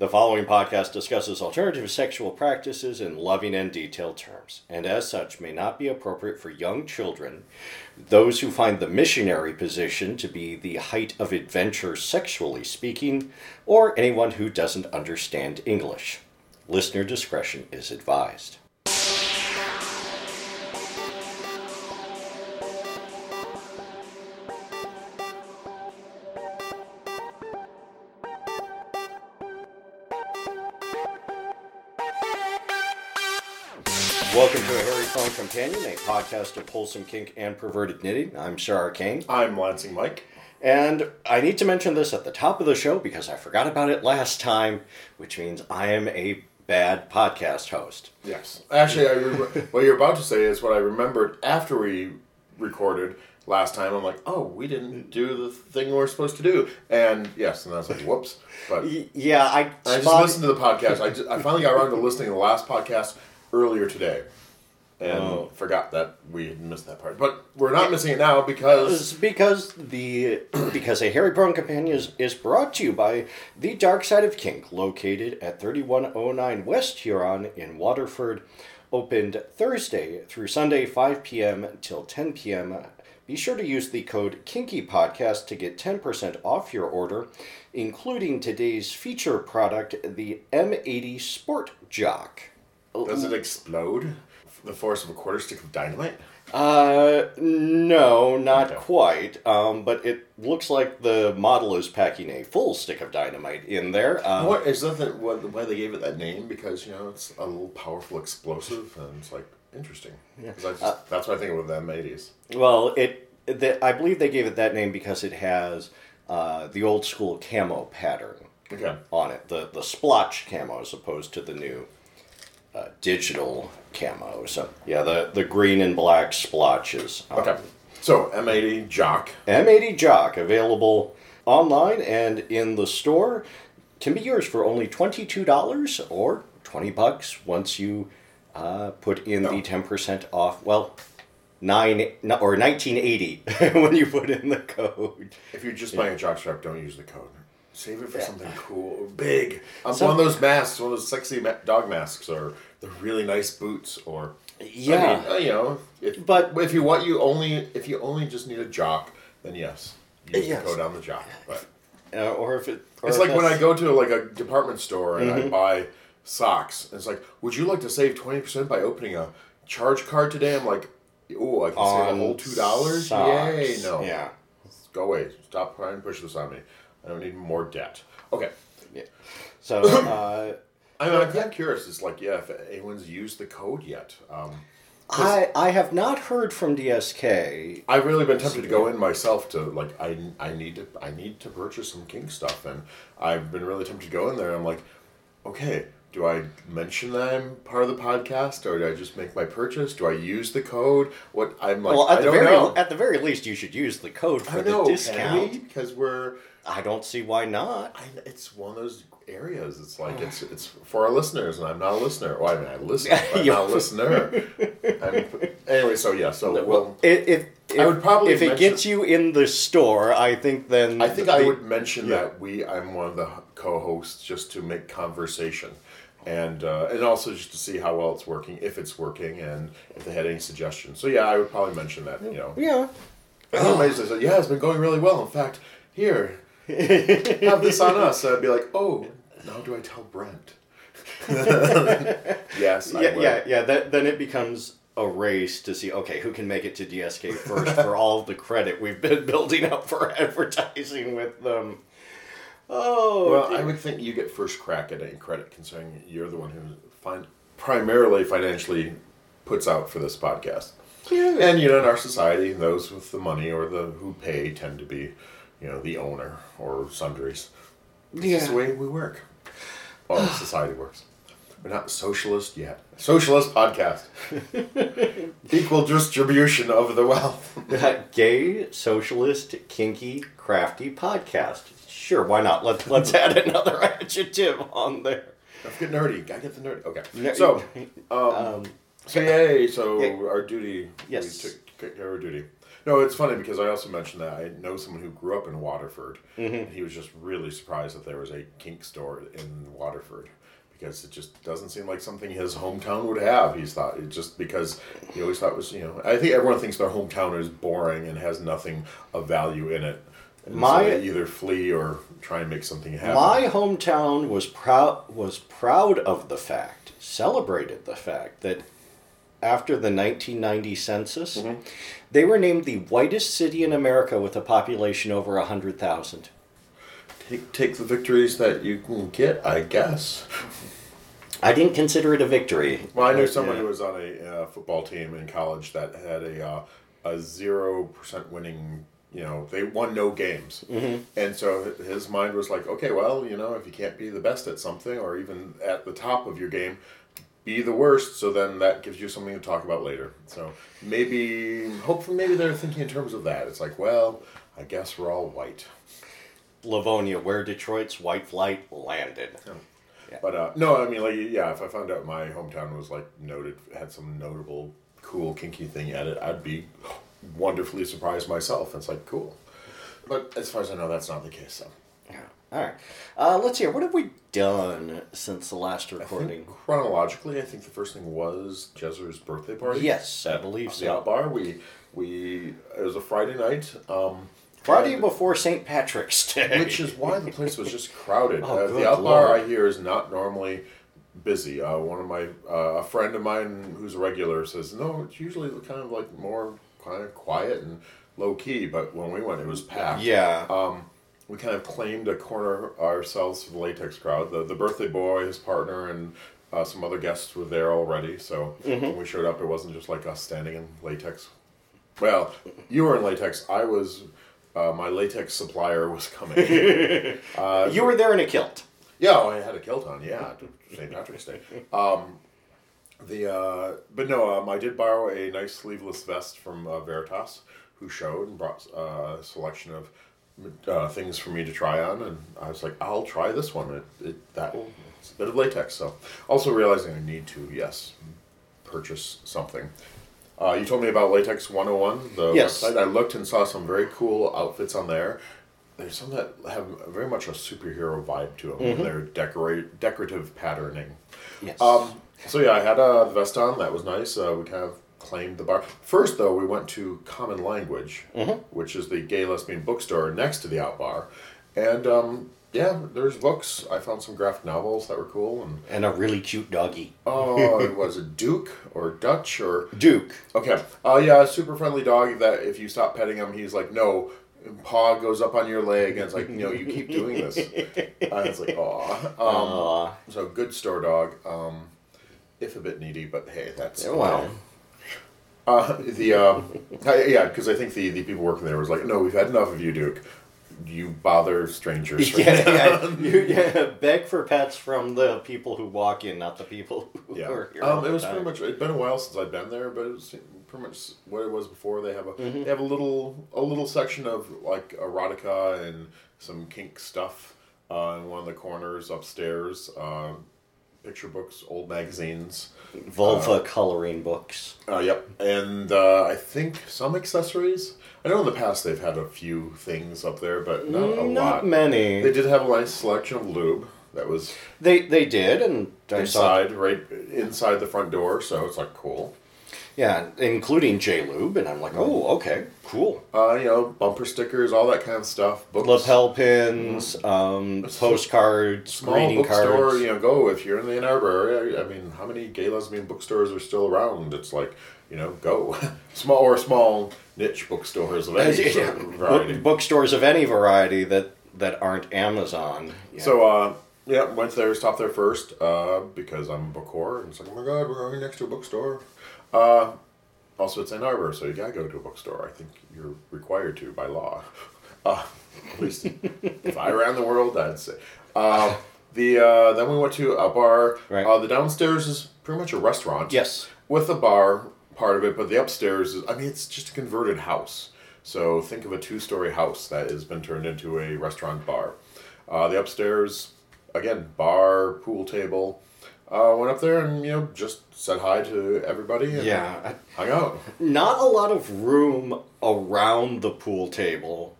The following podcast discusses alternative sexual practices in loving and detailed terms, and as such may not be appropriate for young children, those who find the missionary position to be the height of adventure sexually speaking, or anyone who doesn't understand English. Listener discretion is advised. Companion, a podcast of wholesome kink and perverted knitting. I'm Sir Arcane. I'm Lansing Mike. And I need to mention this at the top of the show because I forgot about it last time, which means I am a bad podcast host. Yes. Actually, I re- what you're about to say is what I remembered after we recorded last time. I'm like, oh, we didn't do the thing we're supposed to do. And yes, and I was like, whoops. But Yeah, I, I just listened to the podcast. I, just, I finally got around to listening to the last podcast earlier today. And Oh. forgot that we had missed that part. But we're not missing it now because because the because a Hairy Prone Companion is, is brought to you by the Dark Side of Kink, located at 3109 West Huron in Waterford, opened Thursday through Sunday 5 p.m. till 10 p.m. Be sure to use the code Kinky Podcast to get 10% off your order, including today's feature product, the M80 Sport Jock. does it explode? The force of a quarter stick of dynamite? Uh, no, not Okay. quite. Um, but it looks like the model is packing a full stick of dynamite in there. Um, What is that? The, what, why they gave it that name? Because you know it's a little powerful explosive, and it's like interesting. Yeah. I just, Uh, that's what I think of them eighties. Well, it. The, I believe they gave it that name because it has uh, the old school camo pattern Okay. on it, the the splotch camo as opposed to the new uh, digital camo. So yeah, the the green and black splotches. Um, Okay. So M eighty Jock. M80 Jock available online and in the store can be yours for only $22 or 20 bucks once you uh, put in the Oh. 10% off. Well, nine or 1980 when you put in the code. If you're just buying a jock strap, don't use the code. Save it for Yeah. something cool, big. Um, Some- one of those masks, one of those sexy ma- dog masks, or the really nice boots, or Yeah. I mean, uh, you know, if, But- if you want you only if you only just need a jock, then yes, use Yes. code on the jock. But Uh, or if it or It's if like when I go to like a department store and Mm-hmm. I buy socks. And it's like, would you like to save twenty percent by opening a charge card today? I'm like, oh, I can save a whole two dollars. Yay! No, Yeah. go away. Stop trying to push this on me. I don't need more debt. Okay. yeah. So uh, I mean, I'm kind of curious. It's like, yeah, if anyone's used the code yet. Um, I I have not heard from DSK. I've really been tempted to go in myself to like I, I need to I need to purchase some kink stuff and I've been really tempted to go in there. I'm like, okay, do I mention that I'm part of the podcast or do I just make my purchase? Do I use the code? What I'm like, Well, at I the very know. at the very least, you should use the code for the know, can discount. because we're I don't see why not. I, it's one of those areas. It's like it's it's for our listeners, and I'm not a listener. Well, I mean, I listen, but I'm not a listener. I'm, anyway, so yeah, so well, If, if, I would probably if it mention- gets you in the store, I think then I think I would mention yeah. that we I'm one of the co-hosts just to make conversation, and uh, and also just to see how well it's working, if it's working, and if they had any suggestions. So yeah, I would probably mention that. You know, Yeah. and then maybe yeah, it's been going really well. In fact, here, have this on us. So I'd be like, oh, now do I tell Brent? yes, I Yeah, yeah, yeah. That, then it becomes a race to see okay who can make it to DSK first for all the credit we've been building up for advertising with them. Oh, Well, dear. I would think you get first crack at any credit, considering you're the one who find primarily financially puts out for this podcast. yeah. And you know, in our society, those with the money or the who pay tend to be, you know, the owner or sundries. It's just the way we work. Well, society works. We're not socialist yet. Socialist podcast. Equal distribution of the wealth. That gay, socialist, kinky, crafty podcast. Sure, why not? Let's let's add another adjective on there. Let's get nerdy. Gotta get the nerdy. Okay. So, um, um, so yay. So Yeah. our duty. Yes. We took, care of our duty. No, it's funny because I also mentioned that I know someone who grew up in Waterford, and he was just really surprised that there was a kink store in Waterford because it just doesn't seem like something his hometown would have. He's thought it just because he always thought it was you know I think everyone thinks their hometown is boring and has nothing of value in it. And My- so they either flee or try and make something happen. My hometown was proud was proud of the fact, celebrated the fact that after the 1990 census, Mm-hmm. they were named the whitest city in America with a population over 100,000. take, take the victories that you can get, I guess. I didn't consider it a victory. Well, I knew someone yeah. who was on a uh, football team in college that had a uh, a zero percent winning. You know, they won no games, mm-hmm. and so his mind was like, okay, well, you know, if you can't be the best at something or even at the top of your game, be the worst. So then that gives you something to talk about later. So maybe, hopefully, maybe they're thinking in terms of that. It's like, well, I guess we're all white. Livonia, where Detroit's white flight landed. But uh, no, I mean, like, yeah, if I found out my hometown was like noted, had some notable, cool, kinky thing at it, I'd be wonderfully surprised myself. It's like cool. But as far as I know, that's not the case. So Yeah. All right. Uh, let's hear. What have we done since the last I recording? think chronologically, I think the first thing was Jezer's birthday party. Yes, I believe the out bar. We we it was a Friday night. Um, Friday and- before St. Patrick's Day. which is why the place was just crowded. Oh, uh, the out bar I hear is not normally busy. Uh, one of my uh, a friend of mine who's a regular says no, it's usually kind of like more kind of quiet and low key. But when we went, it was packed. yeah. Um, we kind of claimed a corner ourselves for the latex crowd. The the birthday boy, his partner, and uh, some other guests were there already. So Mm-hmm. when we showed up, it wasn't just like us standing in latex. Well, you were in latex. I was. Uh, my latex supplier was coming. you were there in a kilt. Yeah, oh, I had a kilt on. Yeah, St. Patrick's Day. Um, the uh, but no, um, I did borrow a nice sleeveless vest from uh, Veritas, who showed and brought uh, a selection of uh, things for me to try on, and I was like, I'll try this one. It, it that it's a bit of latex. So also realizing I need to yes purchase something. Uh, you told me about Latex 101, the Yes. website. I looked and saw some very cool outfits on there. There's some that have very much a superhero vibe to them. Mm-hmm. They're decorate, decorative patterning. Yes. Um, so yeah, I had uh, the vest on. That was nice. Uh, we kind of claimed the bar. First, though, we went to Common Language, which is the gay lesbian bookstore next to the Out Bar, and um, yeah, there's books. I found some graphic novels that were cool, and and a really cute doggy. oh, it was a Duke or Dutch or Duke. Okay. Uh, yeah, a super friendly dog that if you stop petting him, he's like, no. Paw goes up on your leg, and it's like, no, you keep doing this. And it's like, aw. Um, Aw. so, good store dog. Um, if a bit needy, but hey, that's. Well, Uh, the um, I- yeah, because I think the, the people working there was like, no, we've had enough of you, Duke. You bother strangers. yeah, yeah, you, yeah, beg for pets from the people who walk in, not the people who Yeah. are here. Um, it was time. pretty much. It's been a while since I've been there, but it was pretty much what it was before. They have a Mm-hmm. they have a little a little section of like erotica and some kink stuff uh, in one of the corners upstairs. Um, picture books, old magazines. vulva coloring books. Uh, yep, and uh, I think some accessories. I know in the past they've had a few things up there, but not a Not lot. many. They did have a nice selection of lube that was They they did, and inside, right inside the front door. So it's like cool. Yeah, including J Lube, and I'm like, oh, okay, cool. Uh, you know, bumper stickers, all that kind of stuff. Books, Lapel pins, um, postcards, small greeting bookstore. cards. You know, go if you're in the Ann Arbor area. I mean, how many gay lesbian bookstores are still around? It's like, you know, go small or small niche bookstores of any Yeah, of book- variety. bookstores of any variety that that aren't Amazon. Yeah. So, uh, yeah, went there, stopped there first uh, because I'm a book whore, and it's like, oh my god, we're going next to a bookstore. Uh, also, it's Ann Arbor, so you gotta go to a bookstore. I think you're required to by law. Uh, at least if I ran the world, I'd say. Uh, the uh, then we went to a bar. Right. Uh, the downstairs is pretty much a restaurant. Yes. With a bar part of it, but the upstairs is. I mean, it's just a converted house. So think of a two-story house that has been turned into a restaurant bar. Uh, the upstairs, again, bar, pool table. Uh, went up there and you know just said hi to everybody. And Yeah, I- hung out. not a lot of room around the pool table.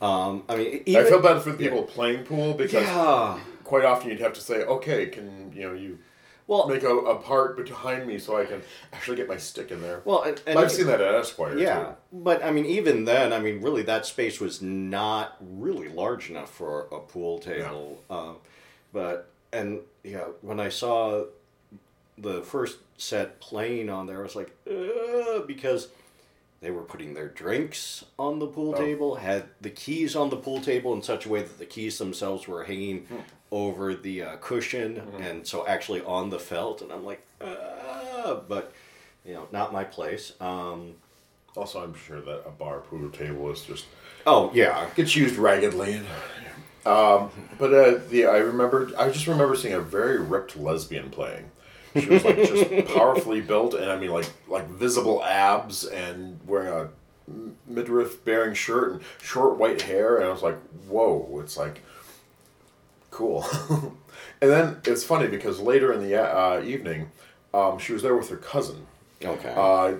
Um, I mean, even I feel bad for the people playing pool because yeah. quite often you'd have to say, okay, can you know you Well, make a, a part behind me so I can actually get my stick in there. well, and, and I've seen that at Esquire Yeah, too. but I mean, even then, I mean, really, that space was not really large enough for a pool table. Um, but and yeah, when I saw the first set playing on there, I was like, because they were putting their drinks on the pool Oh. table, had the keys on the pool table in such a way that the keys themselves were hanging Hmm. over the uh, cushion, Mm-hmm. and so actually on the felt, and I'm like, but you know, not my place. Um, Also, I'm sure that a bar pool table is just Oh yeah, gets used raggedly. Um, but uh, the I remember I just remember seeing a very ripped lesbian playing. She was like just powerfully built, and I mean like like visible abs and wearing a midriff bearing shirt and short white hair, and I was like, whoa! It's like cool. and then it's funny because later in the uh, evening, um, she was there with her cousin. okay. Uh,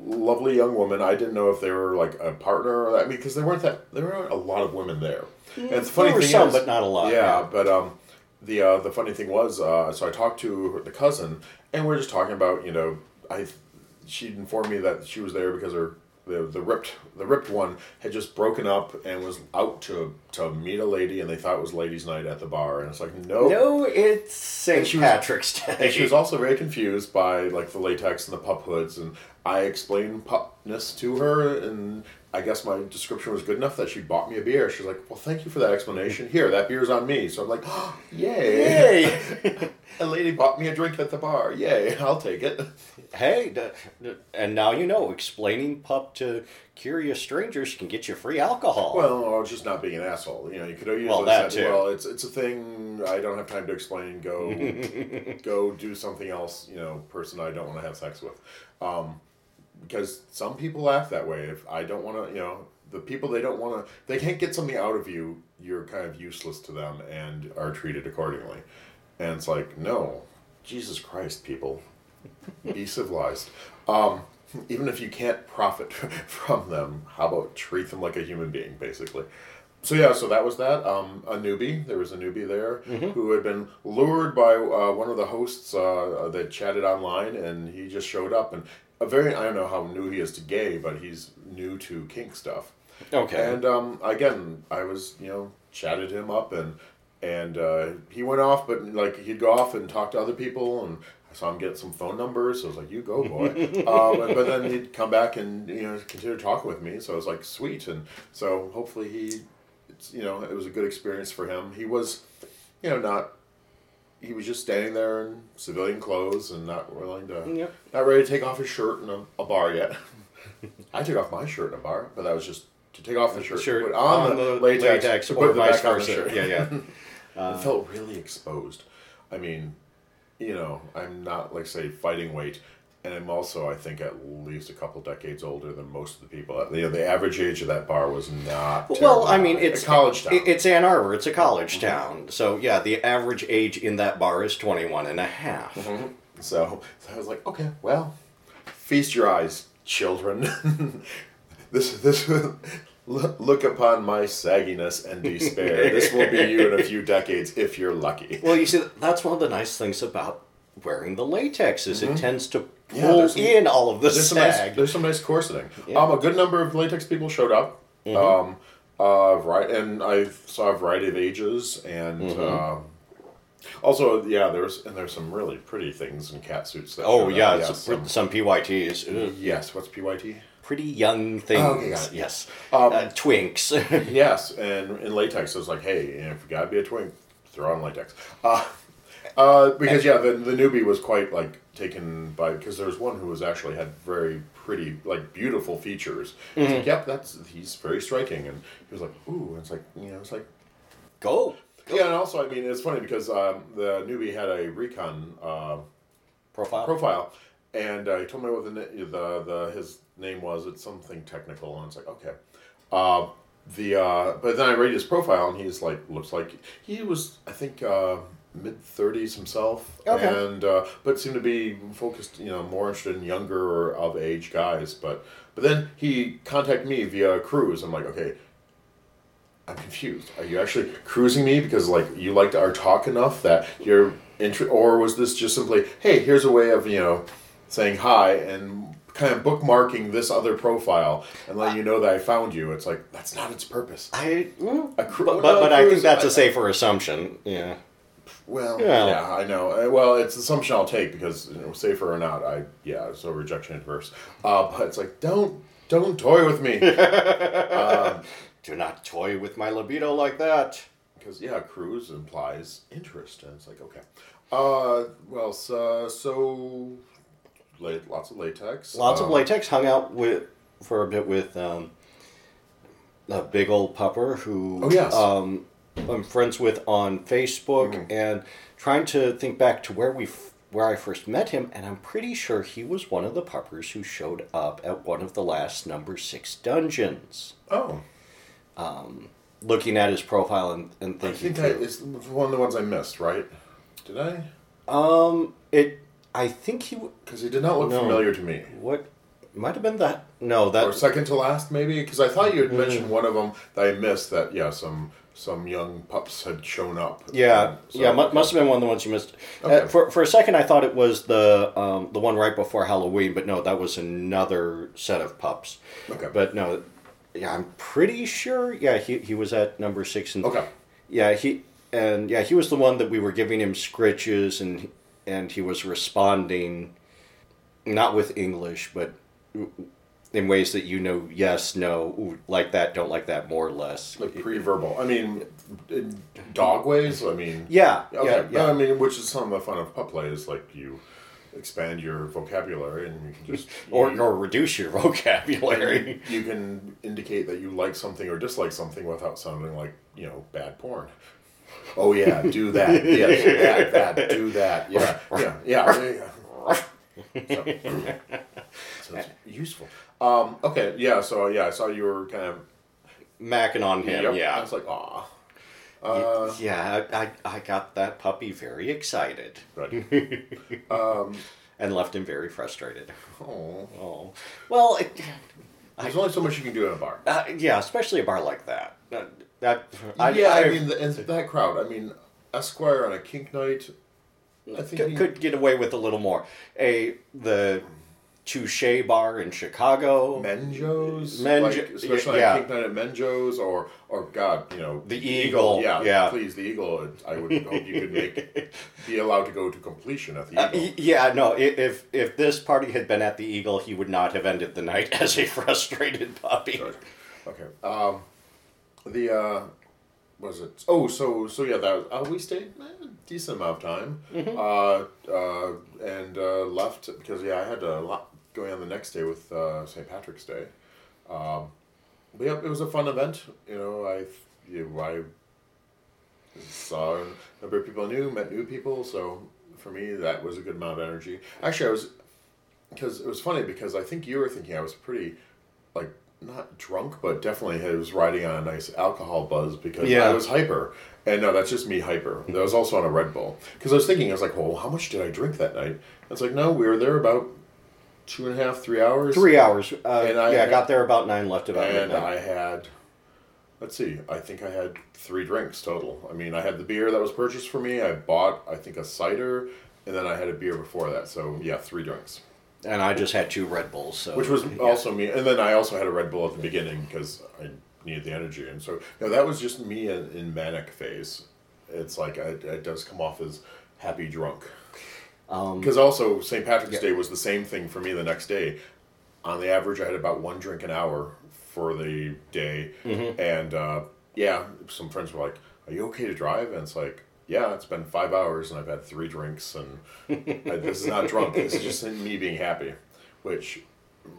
lovely young woman. I didn't know if they were like a partner or that. I mean, because there weren't that there weren't a lot of women there. And the funny there were thing some, is, but not a lot. Yeah, but um, the uh, the funny thing was, uh, so I talked to her, the cousin, and we are just talking about you know, I she'd informed me that she was there because her. The, the ripped the ripped one had just broken up and was out to to meet a lady and they thought it was ladies' night at the bar and it's like no no, it's St. And she was- Patrick's Day. and she was also very confused by like the latex and the pup hoods, and I explained pupness to her, and I guess my description was good enough that she bought me a beer. She's like, "Well, thank you for that explanation. Here, that beer's on me." So I'm like, oh, "Yay!" Yay! a lady bought me a drink at the bar. Yay! I'll take it. hey, d- d- and now you know. Explaining pup to curious strangers can get you free alcohol. Well, or just not being an asshole. You know, you could have Well, that said, too. "Well, it's it's a thing. I don't have time to explain. Go, go do something else." You know, person I don't want to have sex with, um, because some people act that way. If I don't want to, you know, the people they don't want to, they can't get something out of you. You're kind of useless to them and are treated accordingly. And it's like, no, Jesus Christ, people, be civilized. Um, even if you can't profit from them, how about treat them like a human being, basically? So yeah, so that was that. Um, a newbie, there was a newbie there who had been lured by uh, one of the hosts uh, that chatted online, and he just showed up. And a very, I don't know how new he is to gay, but he's new to kink stuff. okay. And um, again, I was you know chatted him up and and uh, he went off, but like he'd go off and talk to other people, and I saw him get some phone numbers. So I was like, "You go, boy." um, but then he'd come back and you know continue talking with me. So I was like, "Sweet." And so hopefully he, it's, you know, it was a good experience for him. He was, you know, not. He was just standing there in civilian clothes and not willing to, Yep. not ready to take off his shirt in a, a bar yet. I took off my shirt in a bar, but that was just to take off the shirt, shirt put on, the, latex, to or put it vice back on the versa. shirt. Yeah, yeah. Uh, it felt really exposed. I mean, you know, I'm not like say fighting weight, and I'm also I think at least a couple decades older than most of the people. You know, the average age of that bar was not. Well, I mean, it's a college town. It's Ann Arbor. It's a college mm-hmm. town. So yeah, the average age in that bar is 21 and a half. Mm-hmm. So, so I was like, okay, well, feast your eyes, children. this this look, look upon my sagginess and despair. this will be you in a few decades if you're lucky. Well, you see, that's one of the nice things about wearing the latex is it mm-hmm. tends to pull Mm-hmm. Yeah, some- in all of the There's some, nice, there's some nice corseting. Yeah. Um, a good number of latex people showed up. Um, uh, right, and I saw a variety of ages, and um, also, yeah, there's and there's some really pretty things in cat suits. That oh yeah, it's some- some PYTs. Yes. What's PYT? Pretty young things. Oh, okay. Yes. Um, uh, twinks. Yes, and in latex, it was like, hey, if you gotta be a twink, throw on latex. Uh, uh, because yeah, the the newbie was quite like taken by because there was one who was actually had very pretty, like beautiful features. It's like, yep, that's he's very striking, and he was like, ooh, and it's like you know, it's like Go. yeah, and also I mean, it's funny because um, the newbie had a recon. Uh, Profile. profile, and uh, he told me what the, the the his name was. It's something technical, and it's like okay. Uh, the uh, but then I read his profile, and he's like looks like he was I think uh, mid thirties himself, Okay. and uh, but seemed to be focused, you know, more interested in younger or of age guys. But but then he contacted me via cruise. I'm like, okay, I'm confused. Are you actually cruising me because like you liked our talk enough that you're inter- or was this just simply, hey, here's a way of you know saying hi and kind of bookmarking this other profile and letting you know that I found you? It's like that's not its purpose. I, A cru- but, but, but I think that's I- a safer assumption. Yeah. Well, Yeah. yeah, I know. Uh, Well, it's an assumption I'll take because you know, safer or not, I yeah, so rejection adverse. Uh, but it's like don't don't toy with me Do not toy with my libido like that. because yeah, cruise implies interest, and it's like okay. Uh, well, so, so la- lots of latex. Lots of Um, latex. Hung out with for a bit with um, a big old pupper who Oh, yes. um, I'm friends with on Facebook, Mm-hmm. and trying to think back to where we where I first met him, and I'm pretty sure he was one of the puppers who showed up at one of the last number six dungeons. Oh, Looking at his profile and, and I thinking, think I, it's one of the ones I missed, right? Did I? um, it. I think he Because he did not look No. familiar to me. what might have been that. No, that or second to last maybe because i thought you had mentioned one of them that i missed that yeah some some young pups had shown up Yeah, And so- yeah, mu- must have been one of the ones you missed. Okay. Uh, for for a second, I thought it was the um, the one right before Halloween, but no, that was another set of pups. Okay. But no, yeah, I'm pretty sure. Yeah, he he was at number six, and okay yeah, he and yeah, he was the one that we were giving him scritches, and and he was responding, not with English, but in ways that you know, yes, no, ooh, like that, don't like that, more or less. like pre-verbal i mean dog ways i mean yeah, okay yeah, yeah. i mean which is some of the fun of pup play is like you expand your vocabulary and you can just or, you, or reduce your vocabulary. you can indicate that you like something or dislike something without sounding like you know bad porn oh yeah do that yeah that, that do that yeah yeah yeah, yeah. So, so it's useful. Um, okay, yeah. So yeah, I saw you were kind of Macking on him, Yep. I was like, aw. Uh, yeah, I, I, I got that puppy very excited good. and left him very frustrated. Oh, Oh, well, it, there's only so much you can do in a bar. uh, yeah, especially a bar like that. Uh, that I, yeah, I, I mean, the, and that crowd. I mean, Esquire on a kink night. I think could, he- could get away with a little more. A the Touche bar in Chicago. Menjo's, Menjo- like, especially yeah. night at Menjo's, or or God, you know, The Eagle, Yeah, yeah. Please, the Eagle. I would hope you could make be allowed to go to completion at the Uh, Eagle. y- yeah, no. If if this party had been at the Eagle, he would not have ended the night as a frustrated puppy. Sorry. Okay. Um, the uh, was it? Oh, so so yeah, that uh, we stayed eh, a decent amount of time. Uh, uh, and uh, left because yeah, I had a lot going on the next day with uh, St. Patrick's Day. Um, but yeah, it was a fun event. You know, I you know, I saw a number of people I knew, met new people. So for me, that was a good amount of energy. Actually, I was because it was funny because I think you were thinking I was pretty like not drunk, but definitely I was riding on a nice alcohol buzz because Yeah. I was hyper. And no, that's just me hyper. I was also on a Red Bull because I was thinking I was like, well, how much did I drink that night? It's like no, we were there about two and a half, three hours. Three hours. Uh, And I yeah, I had- got there about nine. Left about and midnight. I had, let's see, I think I had three drinks total. I mean, I had the beer that was purchased for me. I bought, I think, a cider, and then I had a beer before that. So yeah, three drinks, and I just had two Red Bulls. So which was yeah. also me. And then I also had a Red Bull at the beginning because I needed the energy. And so no, that was just me in, in manic phase. It's like I, it does come off as happy drunk. Um, Because also St. Patrick's Yeah. Day was the same thing for me the next day. On the average, I had about one drink an hour for the day, Mm-hmm. and uh, yeah, some friends were like, "Are you okay to drive?" And it's like, "Yeah, it's been five hours and I've had three drinks, and I, this is not drunk. This is just me being happy," which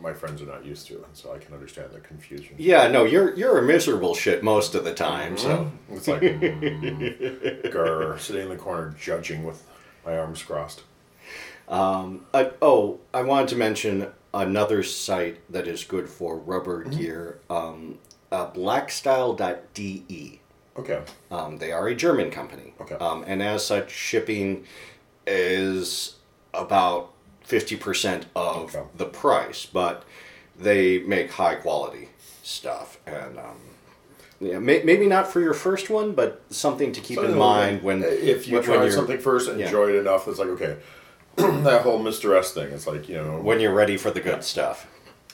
my friends are not used to, and so I can understand the confusion. yeah, no, you're you're a miserable shit most of the time. So It's like, mm, grr, sitting in the corner judging with my arms crossed. Um, I, oh, I wanted to mention another site that is good for rubber Mm-hmm. gear. Um, uh, blackstyle.de. Okay. Um, they are a German company. Okay. Um, and as such, shipping is about 50% of Okay. the price, but they make high quality stuff. And um, yeah, may, maybe not for your first one, but something to keep in mind when if you when try you're- something first and yeah. enjoy it enough, it's like okay, that whole Mr. S thing. It's like you know when you're ready for the good stuff.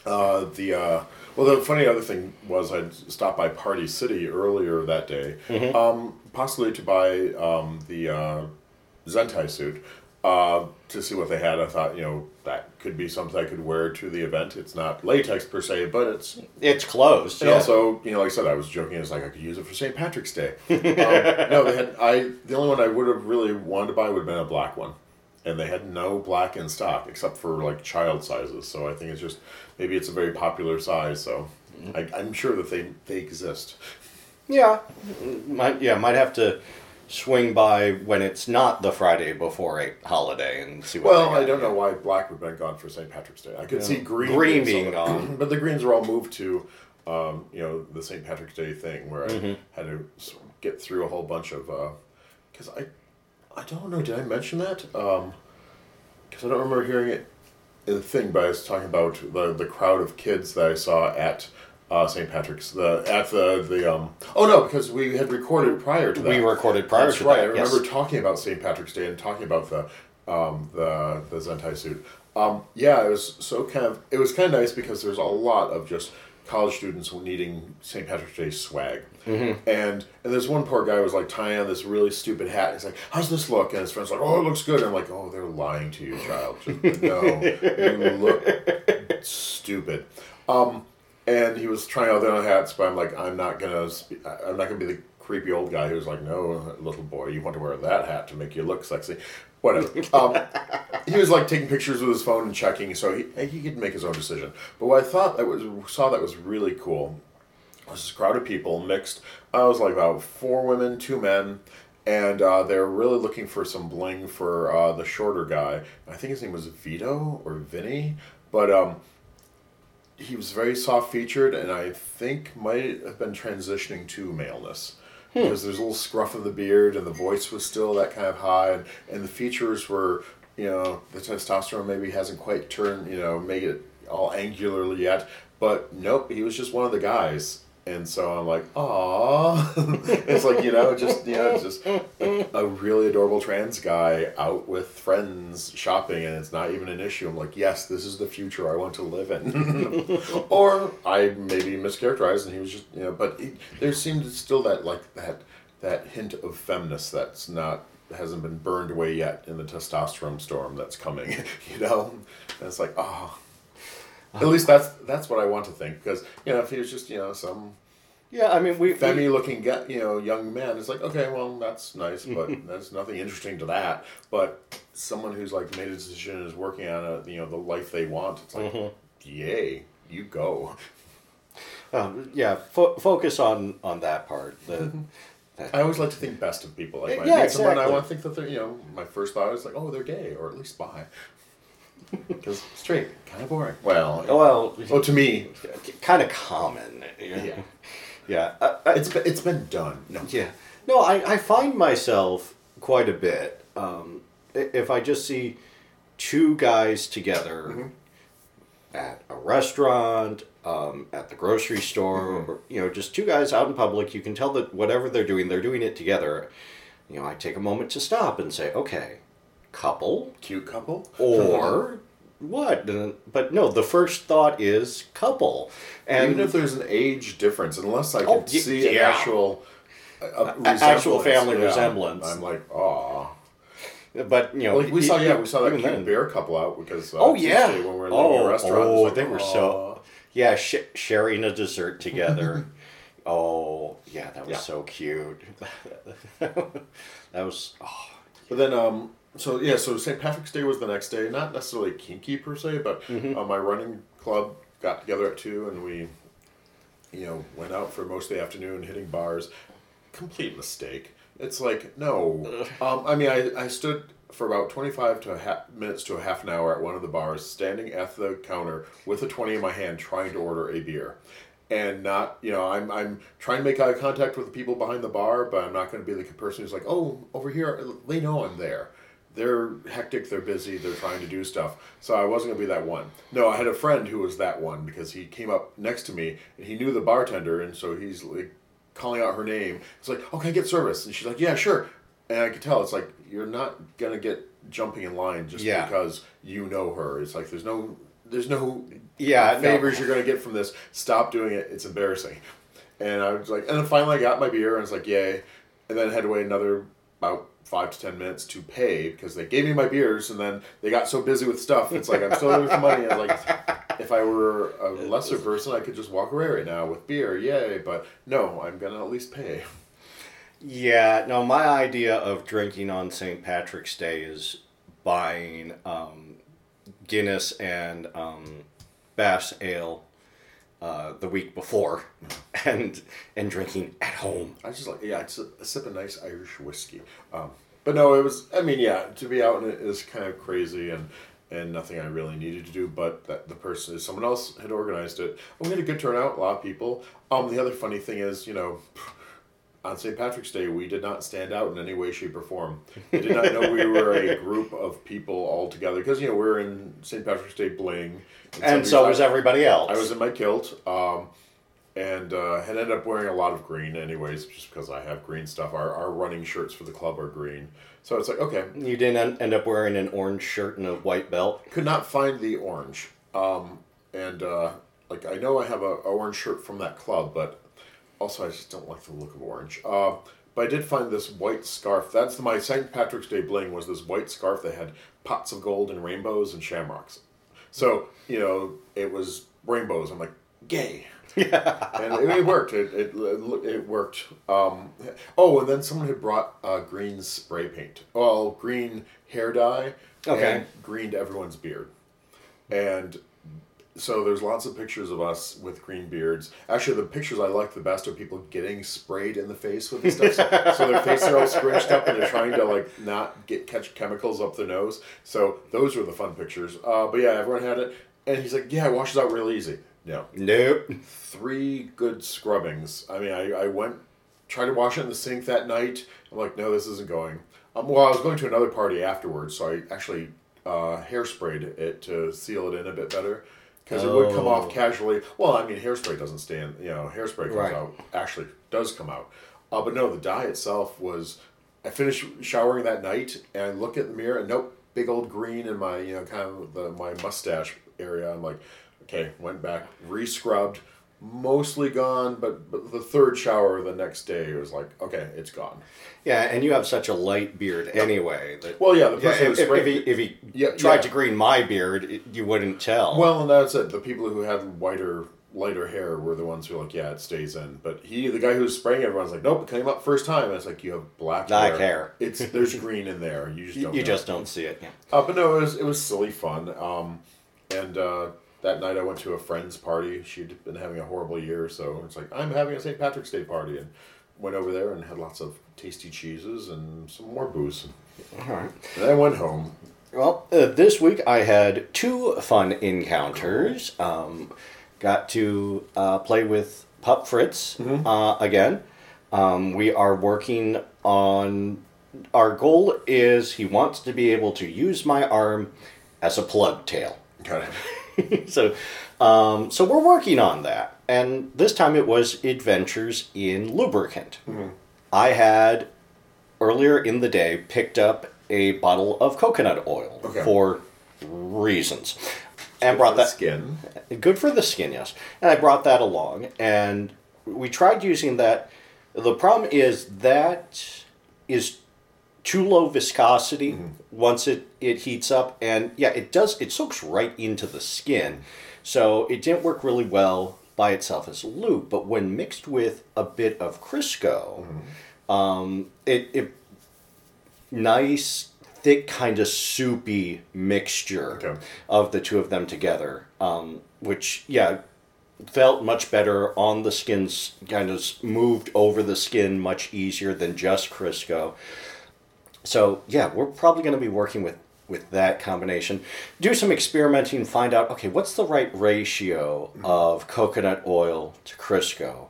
Uh, the uh, well, the funny other thing was I stopped by Party City earlier that day, Mm-hmm. um, possibly to buy um, the uh, Zentai suit uh, to see what they had. I thought you know that could be something I could wear to the event. It's not latex per se, but it's It's closed. and yeah. also, you know, like I said, I was joking. It's like I could use it for St. Patrick's Day. um, no, they had. I the only one I would have really wanted to buy would have been a black one, and they had no black in stock except for like child sizes. So I think it's just maybe it's a very popular size. So I, I'm sure that they they exist. Yeah, might yeah might have to swing by when it's not the Friday before a holiday and see what. Well. I don't know why black would have been gone for St. Patrick's Day. I could see green, Green being gone. but the greens were all moved to, um, you know, the St. Patrick's Day thing where I Mm-hmm. had to get through a whole bunch of, because I, I don't know, did I mention that? Because I don't remember hearing it in the thing, but I was talking about the the crowd of kids that I saw at. Uh, St. Patrick's, the at the the um. Oh no, because we had recorded prior to that. We recorded prior That's to right. that, I remember yes. talking about St. Patrick's Day and talking about the um, the the Zentai suit. Um, yeah, it was so kind of it was kind of nice because there's a lot of just college students needing St. Patrick's Day swag, Mm-hmm. and and there's one poor guy was like tying on this really stupid hat. He's like, "How's this look?" And his friend's like, "Oh, it looks good." And I'm like, "Oh, they're lying to you, child. Just, no, you look stupid." Um, and he was trying out the other hats, but I'm like, I'm not gonna, I'm not gonna be the creepy old guy who's like, no, little boy, you want to wear that hat to make you look sexy, whatever. Um, he was like taking pictures with his phone and checking, so he he could make his own decision. But what I thought that was saw that was really cool was this crowd of people mixed. I was like about four women, two men. And uh, they're really looking for some bling for uh, the shorter guy. I think his name was Vito or Vinny, but um, he was very soft featured and I think might have been transitioning to maleness. Hmm. Because there's a little scruff of the beard and the voice was still that kind of high and, and the features were, you know, the testosterone maybe hasn't quite turned, you know, made it all angularly yet. But nope, he was just one of the guys. And so I'm like, "Aw!" it's like you know, just you know, just a really adorable trans guy out with friends shopping, and it's not even an issue. I'm like, "Yes, this is the future I want to live in." or I maybe mischaracterized, and he was just you know, but he, there seemed still that like that that hint of feminist that's not hasn't been burned away yet in the testosterone storm that's coming. You know, and it's like, oh. At least that's that's what I want to think because you know if he was just you know some Yeah, I mean we. femmy looking get you know young man it's like okay well that's nice but there's nothing interesting to that. But someone who's like made a decision and is working on a you know the life they want it's like mm-hmm. yay you go. Um, yeah, fo- focus on on that part. The, mm-hmm. that, I always like to think best of people like eh, when Yeah, I meet someone I want to think that they're you know my first thought is like oh they're gay or at least bi because straight kind of boring well well, oh to me kind of common. yeah Yeah. I, I, it's been, it's been done no Yeah. No, I, I find myself quite a bit. Um, if I just see two guys together at a restaurant, um, at the grocery store, or, you know, just two guys out in public, you can tell that whatever they're doing, they're doing it together. You know, I take a moment to stop and say, okay, couple cute couple or what? But no, the first thought is couple. And Even if there's an age difference, unless I can Oh, see an actual, uh, A- actual resemblance, family yeah, resemblance. I'm like, oh. but you know, Like we saw, yeah, we saw that cute then. bear couple out because uh, Oh yeah. Tuesday when we were leaving oh, a restaurant. oh, like, they were "Aw." so yeah, sh- sharing a dessert together. oh yeah, that was Yeah. so cute. that was oh, But then, um, so yeah, so St. Patrick's Day was the next day. Not necessarily kinky per se, but Mm-hmm. uh, my running club got together at two, and we, you know, went out for most of the afternoon hitting bars. Complete mistake. It's like no. Um, I mean, I, I stood for about twenty five to a half minutes to a half an hour at one of the bars, standing at the counter with a twenty in my hand, trying to order a beer. and not you know I'm I'm trying to make eye contact with the people behind the bar, but I'm not going to be the person who's like, oh, over here, they know I'm there. They're hectic, they're busy, they're trying to do stuff. So I wasn't going to be that one. No, I had a friend who was that one because he came up next to me and he knew the bartender, and so he's like calling out her name. It's like, oh, can I get service? And she's like, yeah, sure. And I could tell it's like you're not gonna get jumping in line just Yeah. because you know her. It's like there's no there's no Yeah, no. favors you're gonna get from this. Stop doing it. It's embarrassing. And I was like, and then finally I got my beer and I was like, yay. And then had to wait another about five to ten minutes to pay because they gave me my beers and then they got so busy with stuff. It's like I'm still for money. I was like, if I were a lesser person, I could just walk away right now with beer, yay. But no, I'm gonna at least pay. Yeah, no, my idea of drinking on St. Patrick's Day is buying um, Guinness and um, Bass Ale uh, the week before and and drinking at home. I just like yeah, it's a, a sip of nice Irish whiskey. Um, but no, it was. I mean, yeah, to be out in it is kind of crazy and and nothing I really needed to do. But that the person, someone else had organized it. And we had a good turnout, a lot of people. Um, the other funny thing is, you know. On St. Patrick's Day, we did not stand out in any way, shape, or form. They did not know we were a group of people all together because you know we're in St. Patrick's Day bling, And so was everybody else. I was in my kilt, um, and uh, had ended up wearing a lot of green, anyways, just because I have green stuff. Our, our running shirts for the club are green, so it's like okay. You didn't end up wearing an orange shirt and a white belt. Could not find the orange, um, and uh, like I know I have a, a orange shirt from that club, but also I just don't like the look of orange. Uh, but I did find this white scarf. That's my St. Patrick's Day bling was this white scarf that had pots of gold and rainbows and shamrocks. So you know it was rainbows. I'm like gay. Yeah. and it, it worked. It, it, it worked. Um, oh, and then someone had brought uh, green spray paint. Well, green hair dye. Okay. And greened everyone's beard. And so there's lots of pictures of us with green beards. Actually, the pictures I like the best are people getting sprayed in the face with this stuff. So, so their faces are all scrunched up and they're trying to like not get catch chemicals up their nose. So those were the fun pictures. Uh, but yeah, everyone had it. And he's like, yeah, it washes out real easy. No Nope. three good scrubbings. I mean, I, I went, tried to wash it in the sink that night. I'm like, no, this isn't going. Um, well, I was going to another party afterwards, so I actually uh, hairsprayed it to seal it in a bit better. Because it would come Oh. off casually. Well, I mean, hairspray doesn't stand, you know, hairspray comes Right. out, actually does come out. Uh, but no, the dye itself was, I finished showering that night and I look at the mirror and nope, big old green in my, you know, kind of the, my mustache area. I'm like, okay, went back, re-scrubbed, mostly gone, but, but the third shower the next day was like, okay, it's gone. Yeah, and you have such a light beard anyway. That, Well, yeah, the yeah, person if, who if, sprayed he, if he Yeah, tried yeah. to green my beard, it, you wouldn't tell. Well, and that's it. The people who had whiter, lighter hair were the ones who were like, yeah, it stays in. But he, the guy who was spraying everyone's like, nope, it came up first time. And it's like, you have black, Black hair. It's there's green in there. You just don't. you know. just don't see it. Yeah. Uh, but no, it was it was silly fun. Um, and uh, that night I went to a friend's party. She'd been having a horrible year, so it's like I'm having a St. Patrick's Day party, and went over there and had lots of tasty cheeses and some more booze. All right. And then I went home. Well, uh, this week I had two fun encounters. Um, got to uh, play with Pup Fritz uh, again. Um, we are working on. Our goal is he wants to be able to use my arm as a plug tail. Got it. so, um, so we're working on that, and this time it was adventures in lubricant. I had earlier in the day picked up a bottle of coconut oil Okay. for reasons, and brought the that skin. good for the skin, yes. And I brought that along, and we tried using that. The problem is that is too low viscosity once it, it heats up, and yeah, it does. It soaks right into the skin, so it didn't work really well by itself as a lube. But when mixed with a bit of Crisco, um, it it nice thick kind of soupy mixture Okay. of the two of them together um, which yeah felt much better on the skin's kind of moved over the skin much easier than just crisco so yeah we're probably going to be working with with that combination. Do some experimenting, find out okay, what's the right ratio mm-hmm. of coconut oil to Crisco?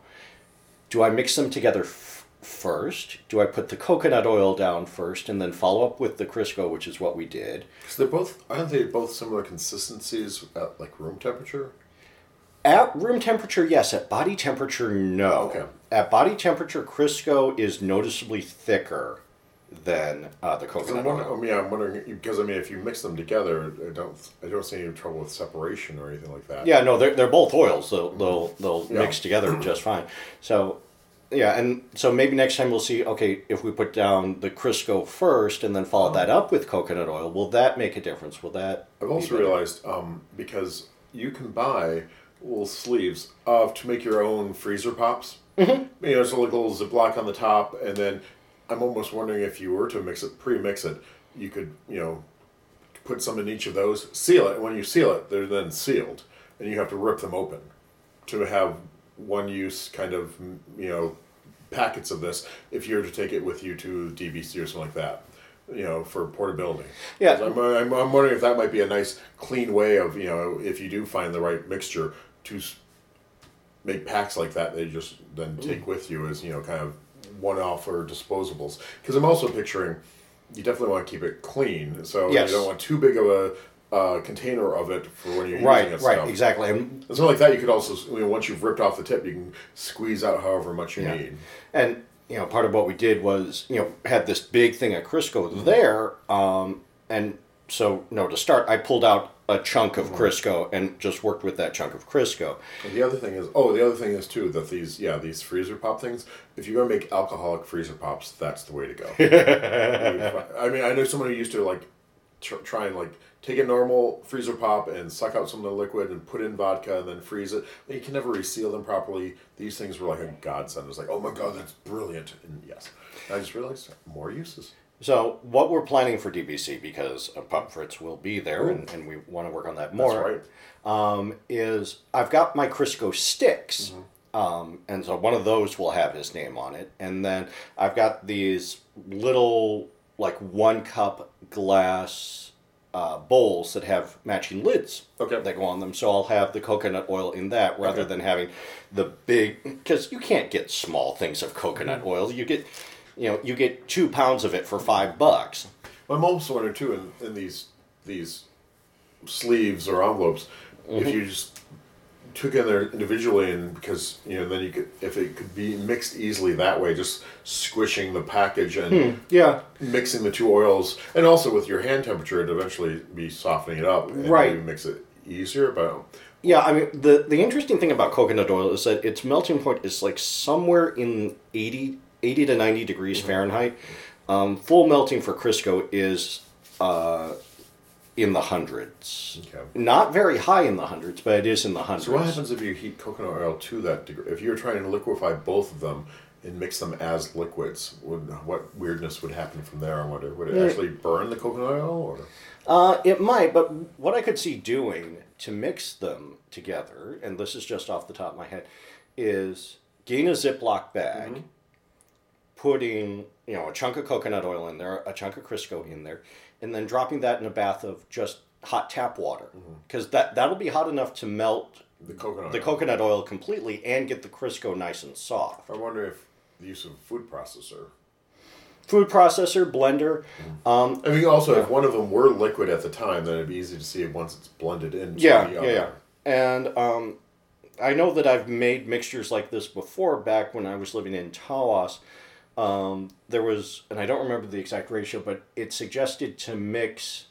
Do I mix them together f- first? Do I put the coconut oil down first and then follow up with the Crisco, which is what we did? So they're both aren't they both similar consistencies at like room temperature? At room temperature, yes. At body temperature, no. Okay. At body temperature, Crisco is noticeably thicker than uh, the I'm coconut wondering, oil. I mean, I'm wondering because I mean, if you mix them together, I don't I don't see any trouble with separation or anything like that. Yeah, no, they're, they're both oils. They'll they'll, they'll Yeah. mix together just fine. So, yeah, and so maybe next time we'll see. Okay, if we put down the Crisco first and then follow that up with coconut oil, will that make a difference? Will that? I've also realized um, because you can buy little sleeves of to make your own freezer pops. Mm-hmm. You know, so like a little Ziploc on the top, and then I'm almost wondering if you were to mix it, pre-mix it, you could you know put some in each of those, seal it. When you seal it, they're then sealed, and you have to rip them open to have one use kind of you know packets of this if you were to take it with you to DBC or something like that. You know, for portability. Yeah. I'm, I'm, I'm wondering if that might be a nice, clean way of you know, if you do find the right mixture to make packs like that, they just then mm. take with you as you know, kind of one-off or disposables. Because I'm also picturing, you definitely want to keep it clean, so Yes. you don't want too big of a uh, container of it for when you're using Right, it. right, stuff. exactly. And Something like that, you could also, you know, once you've ripped off the tip, you can squeeze out however much you Yeah. need. And you know, part of what we did was you know had this big thing of Crisco Mm-hmm. there, um, and so no to start, I pulled out a chunk of. Crisco and just worked with that chunk of Crisco. And the other thing is, oh, the other thing is too that these, yeah, these freezer pop things. If you're gonna make alcoholic freezer pops, that's the way to go. I mean, I know someone who used to like tr- try and like take a normal freezer pop and suck out some of the liquid and put in vodka and then freeze it. But you can never reseal them properly. These things were like a godsend. It was like, oh my god, that's brilliant. And yes, I just realized more uses. So what we're planning for DBC because Pup Fritz will be there and, and we want to work on that more. That's right. um, is I've got my Crisco sticks. Mm-hmm. Um, and so one of those will have his name on it. And then I've got these little, like one cup glass uh, bowls that have matching lids Okay. that go on them. So I'll have the coconut oil in that rather Okay. than having the big, because you can't get small things of coconut Mm-hmm. oil. You get, you know, you get two pounds of it for five bucks. My mom's wondering too in, in these these sleeves or envelopes, if mm-hmm. you just took in there individually and because you know then you could if it could be mixed easily that way, just squishing the package and hmm. Yeah. mixing the two oils, and also with your hand temperature, it'd eventually be softening it up and Right. maybe makes it easier. But Yeah, I mean the the interesting thing about coconut oil is that its melting point is like somewhere in 80, 80 to ninety degrees Fahrenheit. Um, full melting for Crisco is uh, in the hundreds. Okay. Not very high in the hundreds, but it is in the hundreds. so what happens if you heat coconut oil to that degree? If you're trying to liquefy both of them. And mix them as liquids. Would what weirdness would happen from there? I wonder. Would it actually burn the coconut oil, or Uh, it might, but what I could see doing to mix them together, and this is just off the top of my head, is gain a Ziploc bag, putting you know a chunk of coconut oil in there, a chunk of Crisco in there, and then dropping that in a bath of just hot tap water, because that that'll be hot enough to melt the coconut? the oil? coconut oil completely and get the Crisco nice and soft. I wonder if the use of a food processor. Food processor, blender, um, I mean, also if one of them were liquid at the time, then it'd be easy to see it once it's blended into Yeah, the yeah, yeah. And um, I know that I've made mixtures like this before back when I was living in Tawas. Um, there was, and I don't remember the exact ratio, but it suggested to mix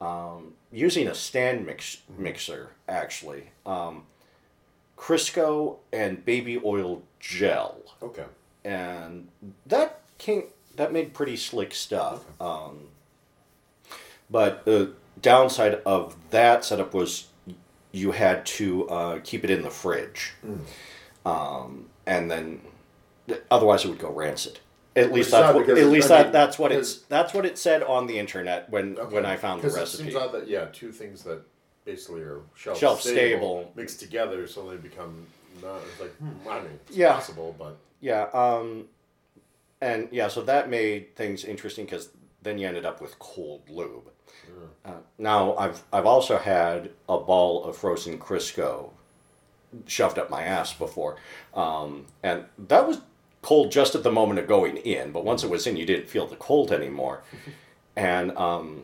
um, using a stand mix, mixer, actually, um, Crisco and baby oil gel. Okay. And that came, that made pretty slick stuff. Um, but the downside of that setup was you had to uh, keep it in the fridge, um, and then otherwise it would go rancid. At least that's what, at it- least I that that's what it's that's what it said on the internet when when I found the recipe. It seems odd that yeah, two things that basically are shelf, Shelf stable, stable. mixed together, so they become not. It's like hmm, I mean, it's Yeah. possible, but Yeah, um, and yeah, so that made things interesting because then you ended up with cold lube. Uh, now I've I've also had a ball of frozen Crisco shoved up my ass before, um, and that was cold just at the moment of going in. But once it was in, you didn't feel the cold anymore, and um,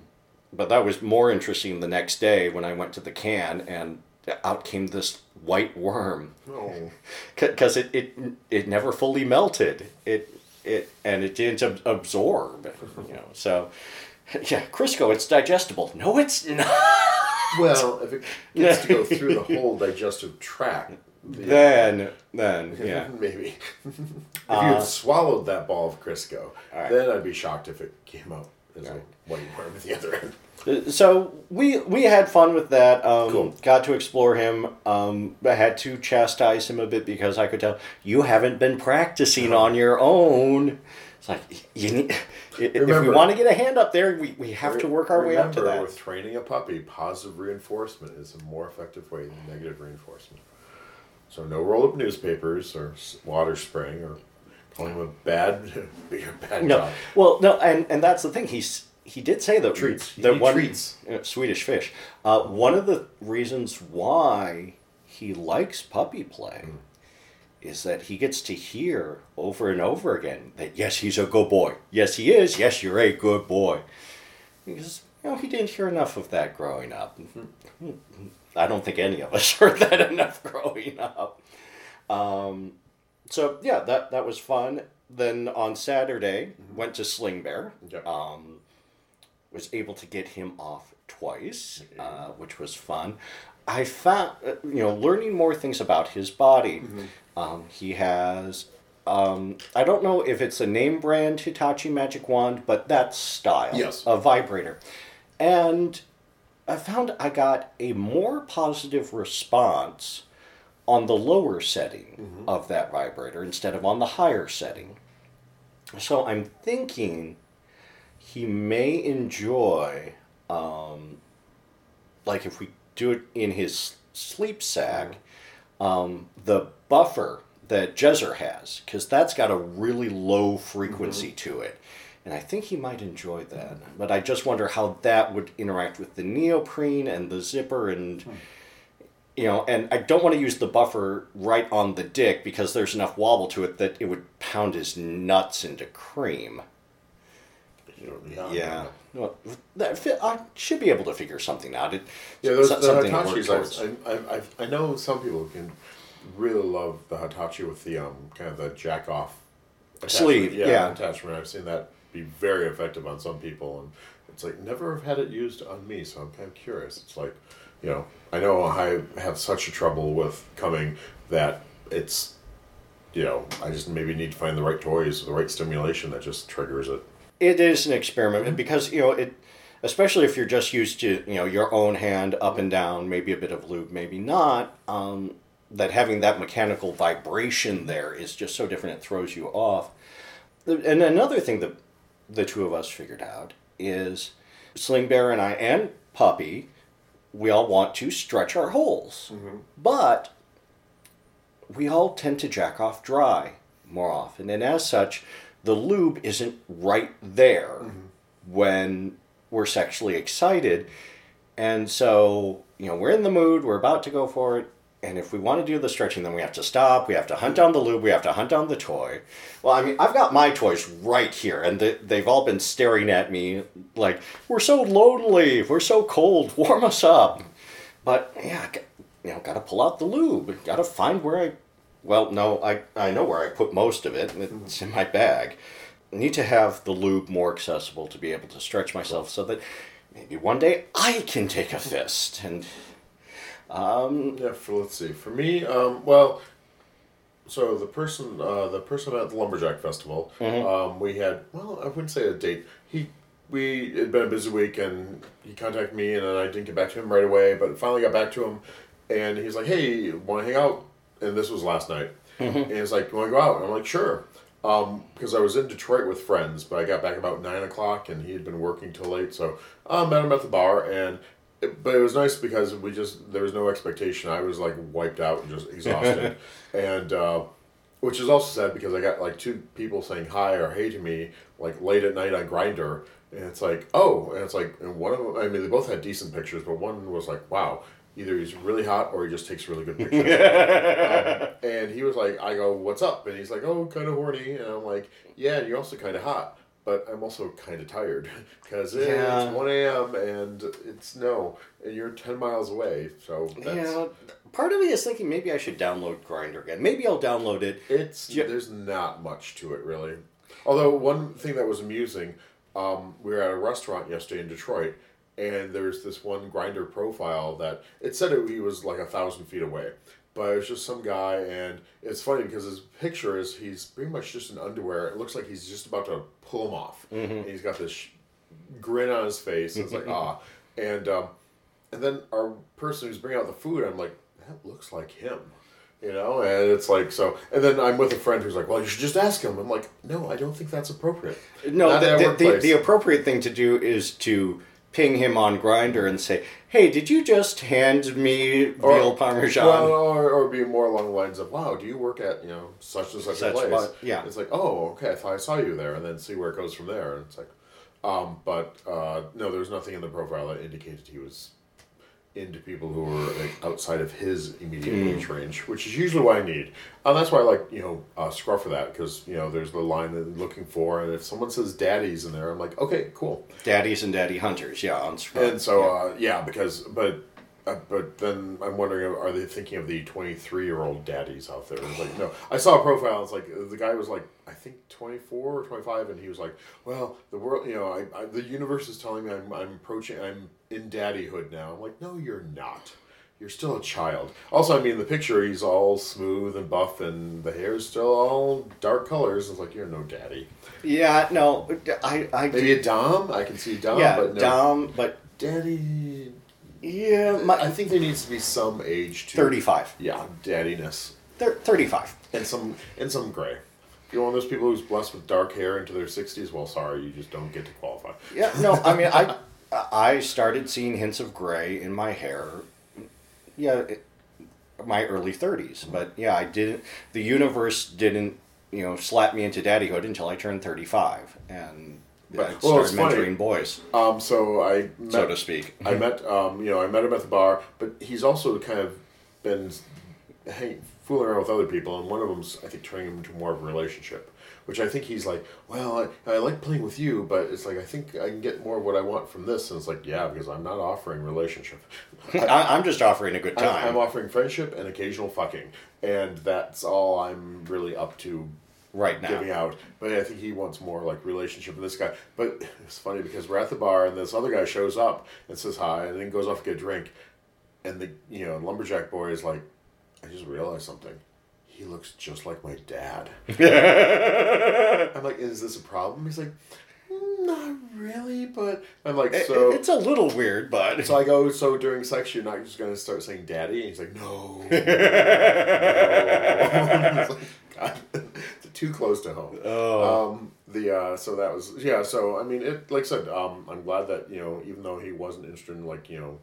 but that was more interesting the next day when I went to the can and out came this white worm Oh. because it, it it never fully melted it it and it didn't ab- absorb you know so yeah Crisco it's digestible no it's not Well, if it gets to go through the whole digestive tract, the- then then yeah maybe. if you had swallowed that ball of Crisco, Alright. then I'd be shocked if it came out as a white worm at the other end. so we we had fun with that um Cool. got to explore him um I had to chastise him a bit because I could tell you haven't been practicing on your own it's like you need if we want to get a hand up there we, we have to work our way up to Remember, that with training a puppy, positive reinforcement is a more effective way than negative reinforcement. So no roll up newspapers or water spraying or calling him a bad, bad No, well, no, and and that's the thing. He's he did say that Treats. You that one treats. uh, Swedish fish. Uh, one of the reasons why he likes puppy play Hmm. is that he gets to hear over and over again that yes, he's a good boy. Yes, he is. Yes, you're a good boy. Because you know he didn't hear enough of that growing up. I don't think any of us heard that enough growing up. Um, so yeah, that that was fun. Then on Saturday, went to Sling Bear. Yep. Um, was able to get him off twice, uh, which was fun. I found uh, you know learning more things about his body. Um, he has. Um, I don't know if it's a name brand Hitachi Magic Wand, but that style Yes. a vibrator, and I found I got a more positive response on the lower setting of that vibrator instead of on the higher setting. So I'm thinking he may enjoy, um, like if we do it in his sleep sack, um, the buffer that Jezer has, because that's got a really low frequency to it. And I think he might enjoy that. But I just wonder how that would interact with the neoprene and the zipper and you know, and I don't want to use the buffer right on the dick because there's enough wobble to it that it would pound his nuts into cream. Yeah. Well, that, I should be able to figure something out. It, Yeah, those so- the something to Hitachis. I, I, I, know some people can really love the Hitachi with the um kind of the jack off. Sleeve, yeah. attachment. I've seen that be very effective on some people, and it's like never have had it used on me, so I'm kind of curious. It's like, you know, I know I have such a trouble with coming that it's, you know, I just maybe need to find the right toys, the right stimulation that just triggers it. It is an experiment because you know it, especially if you're just used to you know your own hand up and down, maybe a bit of lube, maybe not. Um, that having that mechanical vibration there is just so different; it throws you off. And another thing that the two of us figured out is Sling Bear and I and Puppy, we all want to stretch our holes, mm-hmm. but we all tend to jack off dry more often, and as such, the lube isn't right there mm-hmm. when we're sexually excited. And so, you know, we're in the mood, we're about to go for it, and if we want to do the stretching, then we have to stop, we have to hunt down the lube, we have to hunt down the toy. Well, I mean, I've got my toys right here, and they, they've all been staring at me like, we're so lonely, we're so cold, warm us up. But, yeah, you know, gotta pull out the lube, gotta find where I well, no, I, I know where I put most of it. It's mm-hmm. in my bag. I need to have the lube more accessible to be able to stretch myself so that maybe one day I can take a fist. And um, Yeah, for let's see. For me, um, well, so the person, uh, the person at the lumberjack festival, um, we had. Well, I wouldn't say a date. He, we it had been a busy week, and he contacted me, and I didn't get back to him right away. But finally got back to him, and he's like, "Hey, want to hang out?" And this was last night. And he's like, "You want to go out?" And I'm like, "Sure." Um, because I was in Detroit with friends, but I got back about nine o'clock, and he had been working till late. So I met him at the bar, and but it was nice because we just there was no expectation. I was like wiped out and just exhausted, and uh, which is also sad because I got like two people saying hi or hey to me like late at night on Grindr, And it's like, oh, and it's like, and one of them, I mean, they both had decent pictures, but one was like, wow, either he's really hot or he just takes really good pictures. um, and he was like, I go, what's up? And he's like, oh, kind of horny. And I'm like, yeah, and you're also kind of hot. But I'm also kind of tired because Yeah. it's 1 a.m. and it's no, and you're 10 miles away. So that's, Yeah, part of me is thinking maybe I should download Grindr again. Maybe I'll download it. It's there's not much to it really. Although one thing that was amusing, um, we were at a restaurant yesterday in Detroit, and there's this one Grindr profile that it said it, he was like a thousand feet away, but it was just some guy, and it's funny because his picture is he's pretty much just in underwear. It looks like he's just about to pull him off, and he's got this sh- grin on his face. And it's like ah, and um, and then our person who's bringing out the food, I'm like that looks like him. You know, and it's like so. And then I'm with a friend who's like, "Well, you should just ask him." I'm like, "No, I don't think that's appropriate." No, the, the, the, the appropriate thing to do is to ping him on Grindr and say, "Hey, did you just hand me veal parmesan?" Well, or, or be more along the lines of, "Wow, do you work at you know such and such, Such a place?" what- yeah. It's like, "Oh, okay, I thought I saw you there," and then see where it goes from there. And it's like, um, but uh, no, there's nothing in the profile that indicated he was into people who are like, outside of his immediate Hmm. age range, which is usually what I need. And that's why I like you know uh, Scruff for that because you know there's the line that I'm looking for, and if someone says "daddies" in there, I'm like, okay, cool. Daddies and daddy hunters, yeah, on Scruff. And so, uh, yeah, because but uh, but then I'm wondering, are they thinking of the 23 year old daddies out there? It's like, no, I saw a profile. It's like the guy was like, I think 24 or 25, and he was like, well, the world, you know, I, I the universe is telling me I'm I'm approaching, I'm in daddyhood now. I'm like, no, you're not. You're still a child. Also, I mean, the picture, he's all smooth and buff, and the hair's still all dark colors. It's like, you're no daddy. yeah, no, I, I Maybe a Dom. I can see Dom, yeah, but no. Dom, but Daddy. Yeah, I think there needs to be some age to 35. Yeah, daddiness Thir- 35. and some and some gray. You're one of those people who's blessed with dark hair into their sixties, well, sorry, you just don't get to qualify. Yeah, no, I mean, I I started seeing hints of gray in my hair. Yeah, it, my early thirties, but yeah, I didn't. The universe didn't, you know, slap me into daddyhood until I turned thirty-five, and But- I well, started it's funny. mentoring boys, Um, so I met, so to speak. I met um, you know, I met him at the bar, but he's also kind of been hang, fooling around with other people, and one of them's I think turning him into more of a relationship. Which I think he's like, well, I, I like playing with you, but it's like I think I can get more of what I want from this, and it's like, yeah, because I'm not offering relationship. I, I'm just offering a good I'm, time. I'm offering friendship and occasional fucking, and that's all I'm really up to right now. giving out. But I think he wants more like relationship with this guy. But it's funny because we're at the bar and this other guy shows up and says hi, and then goes off to get a drink, and the you know lumberjack boy is like, I just realized something. He looks just like my dad. I'm like, is this a problem? He's like, "Mm, not really, but I'm like, so. it's a little weird, but so I go, so during sex, you're not just gonna start saying daddy? And he's like, no. no. It's like, God, it's too close to home. Oh. Um, the uh, so that was yeah. So I mean, it like I said, um, I'm glad that you know, even though he wasn't interested in like you know,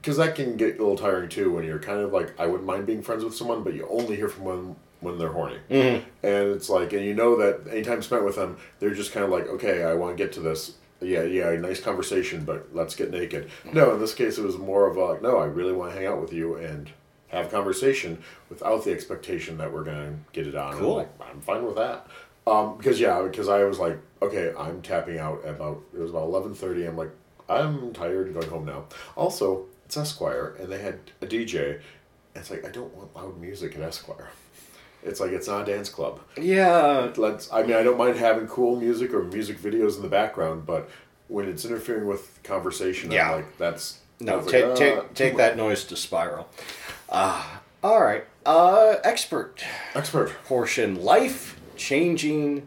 because that can get a little tiring too when you're kind of like I wouldn't mind being friends with someone, but you only hear from them when they're horny, mm-hmm. and it's like, and you know that any time spent with them, they're just kind of like, okay, I want to get to this. Yeah, yeah, nice conversation, but let's get naked. No, in this case, it was more of a like, no, I really want to hang out with you and have conversation without the expectation that we're gonna get it on. And I'm Cool. like, I'm fine with that. Um, because yeah, because I was like, okay, I'm tapping out at about it was about eleven thirty. I'm like, I'm tired, and going home now. Also, it's Esquire, and they had a DJ. It's like I don't want loud music at Esquire. It's like it's not a dance club. yeah, Let's. I mean, I don't mind having cool music or music videos in the background, but when it's interfering with conversation, Yeah. I'm like that's no, take like, uh, take take that noise to spiral. Ah, all right. Uh, expert expert. portion: life changing.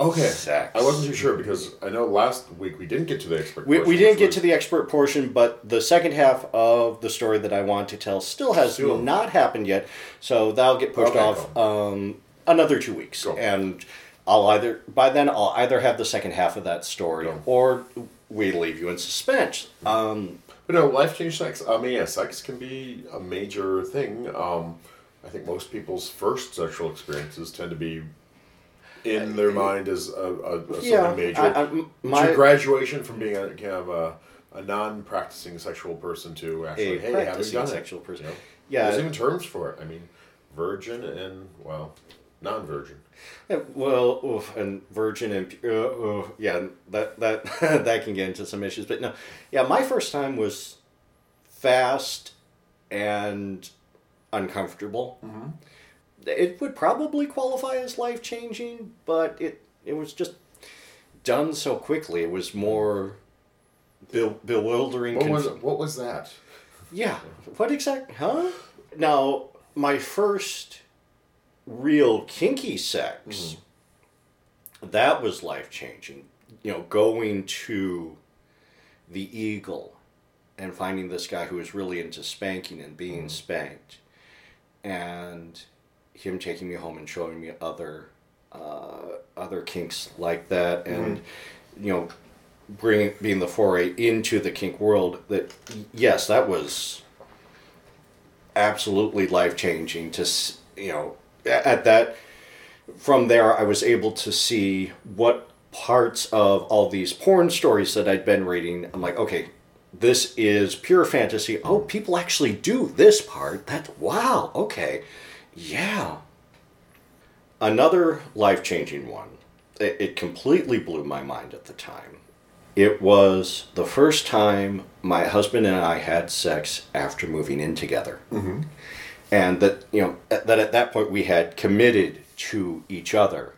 Okay. Sex. I wasn't too sure because I know last week we didn't get to the expert. We, portion, we didn't get was- to the expert portion, but the second half of the story that I want to tell still has Still. not happened yet. So that'll get pushed Okay, off um, another two weeks, Cool. and I'll either by then I'll either have the second half of that story Cool. or we leave you in suspense. Um, But no, life change sex. I mean, yeah, sex can be a major thing. Um, I think most people's first sexual experiences tend to be in their mind as a, a, a Yeah, something major. I- I- my- to graduation from being a kind of a, a non-practicing sexual person to actually, A hey, having done sexual it. person. You know? Yeah. There's even terms for it. I mean, virgin and well, non-virgin. Yeah, well, oof, and virgin and uh, yeah, that that that can get into some issues. But no, yeah, my first time was fast and uncomfortable. It would probably qualify as life changing, but it it was just done so quickly. It was more be- bewildering. What was what was that? yeah. What exact? Huh? Now, my first real kinky sex, mm. that was life changing. You know, going to the Eagle and finding this guy who was really into spanking and being mm. spanked, and him taking me home and showing me other uh, other kinks like that, mm-hmm. and you know, bringing being the foray into the kink world. That yes, that was absolutely life changing. To s- you know, at that from there, I was able to see what parts of all these porn stories that I'd been reading. I'm like, okay, this is pure fantasy. Oh, people actually do this part. That wow. Okay, yeah. Another life changing one. It, it completely blew my mind at the time. It was the first time my husband and I had sex after moving in together. Mm-hmm. And that, you know, that at that point we had committed to each other.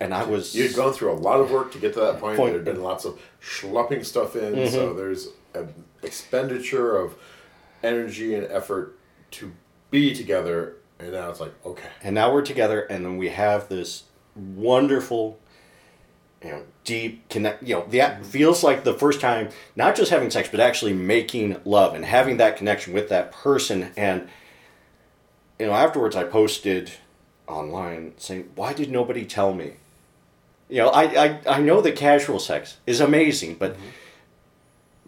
And I was. You had gone through a lot of work to get to that point. Point- There had been lots of schlepping stuff in, so Mm-hmm. there's an expenditure of energy and effort to be together. And now it's like, okay, and now we're together and then we have this wonderful you know deep connect you know that feels like the first time not just having sex but actually making love and having that connection with that person and you know afterwards i posted online saying why did nobody tell me? You know i i, I know that casual sex is amazing but mm-hmm.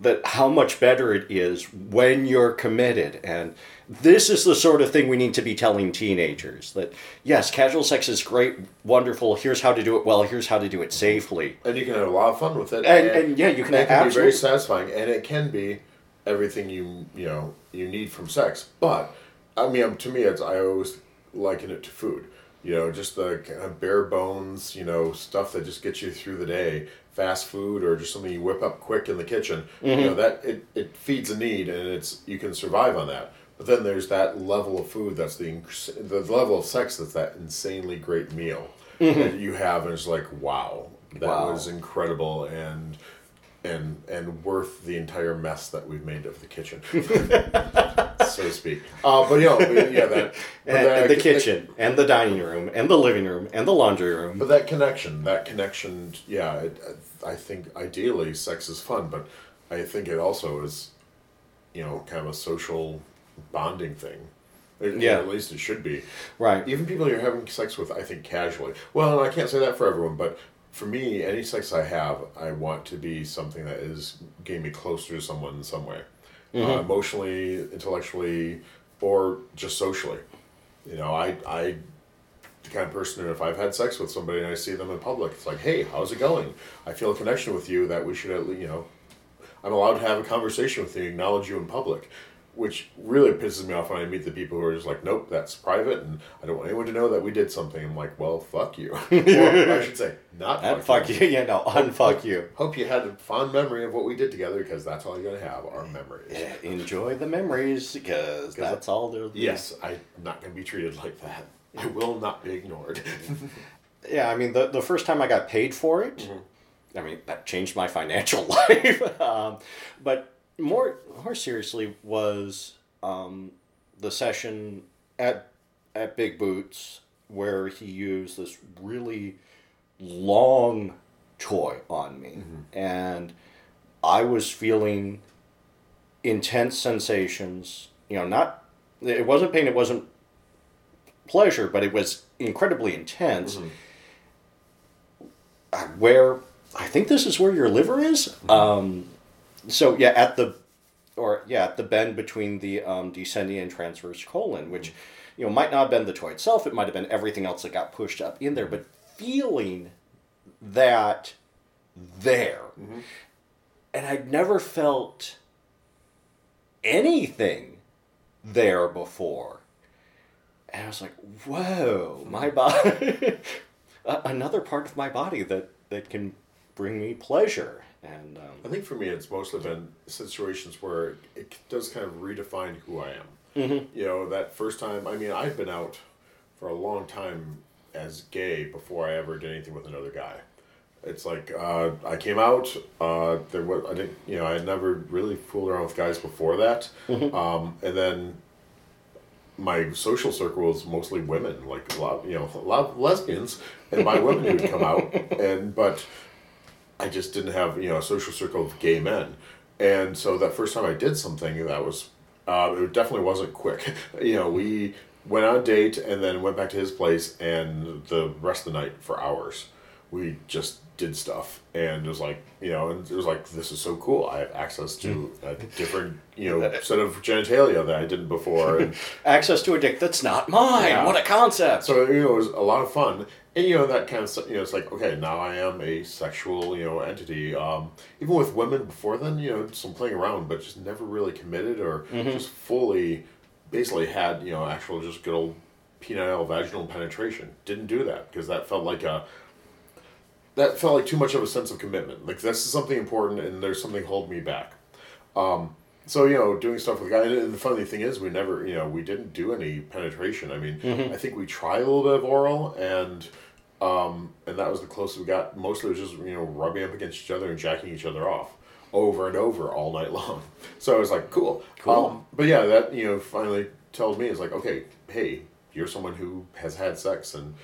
that how much better it is when you're committed. And this is the sort of thing we need to be telling teenagers that yes casual sex is great wonderful here's how to do it well here's how to do it mm-hmm. safely. And you can have a lot of fun with it. And- and, yeah, you can it can be very satisfying, and it can be everything you you know you need from sex. But I mean, to me, it's I always liken it to food. You know, just the kind of bare bones, you know, stuff that just gets you through the day. Fast food or just something you whip up quick in the kitchen. You know mm-hmm. that it, it feeds a need, and it's you can survive on that. But then there's that level of food that's the the level of sex that's that insanely great meal mm-hmm. that you have, and it's like wow, that Wow. was incredible and and and worth the entire mess that we've made of the kitchen, so to speak. Uh, but you know, yeah, that and, that- and the kitchen and the dining room and the living room and the laundry room But that connection, that connection, yeah, it, I think ideally sex is fun, but I think it also is, you know, kind of a social bonding thing. It- Yeah. at least it should be. right Even people you're having sex with, I think casually. Well, I can't say that for everyone, but for me, any sex I have, I want to be something that is getting me closer to someone in some way, uh, emotionally, intellectually, or just socially. You know, I I the kind of person that if I've had sex with somebody and I see them in public, it's like, hey, how's it going? I feel a connection with you that we should at least, you know, I'm allowed to have a conversation with you, acknowledge you in public, which really pisses me off when I meet the people who are just like, nope, that's private, and I don't want anyone to know that we did something. I'm like, well, fuck you. I should say, not fuck, fuck you yeah no unfuck you Hope you had a fond memory of what we did together because that's all you're gonna have are memories. Yeah, enjoy the memories because that's all there Yes, I'm not gonna be treated like that. I will not be ignored. Yeah, I mean, the, the first time I got paid for it, I mean, that changed my financial life. um, but more more seriously was um, the session at at Big Boots where he used this really long toy on me, and I was feeling intense sensations. You know, not it wasn't pain, it wasn't pleasure, but it was incredibly intense. Uh, Where I think this is where your liver is. Um, so yeah, at the or yeah, at the bend between the um, descending and transverse colon, which you know might not have been the toy itself. It might have been everything else that got pushed up in there. But feeling that there. And I'd never felt anything there before. And I was like, whoa, my body, another part of my body that, that can bring me pleasure. And I um, think for me, it's mostly been situations where it does kind of redefine who I am. Mm-hmm. You know, that first time, I mean, I've been out for a long time as gay before I ever did anything with another guy. It's like uh, I came out. Uh, there was I didn't you know I had never really fooled around with guys before that, Mm-hmm. um, and then my social circle was mostly women, like a lot you know a lot of lesbians, and my women would come out, and but I just didn't have you know a social circle of gay men, and so that first time I did something that was uh, it definitely wasn't quick. you know we went on a date and then went back to his place and the rest of the night for hours we just did stuff and it was like you know and it was like this is so cool I have access to a different you know set of genitalia that I didn't before and access to a dick that's not mine. Yeah. What a concept. so you know, it was a lot of fun, and you know that kind of stuff. You know, it's like okay, now I am a sexual you know entity. Um, even with women before then, you know, some playing around, but just never really committed or just fully, basically had you know actual just good old penile vaginal penetration. Didn't do that because that felt like a. That felt like too much of a sense of commitment. Like this is something important, and there's something holding me back. Um, so you know, doing stuff with guys, and the funny thing is, we never, you know, we didn't do any penetration. I mean, I think we tried a little bit of oral, and um, and that was the closest we got. Mostly it was just you know rubbing up against each other and jacking each other off over and over all night long. So I was like, cool, Cool. Um, but yeah, that you know finally tells me it's like, okay, hey, you're someone who has had sex and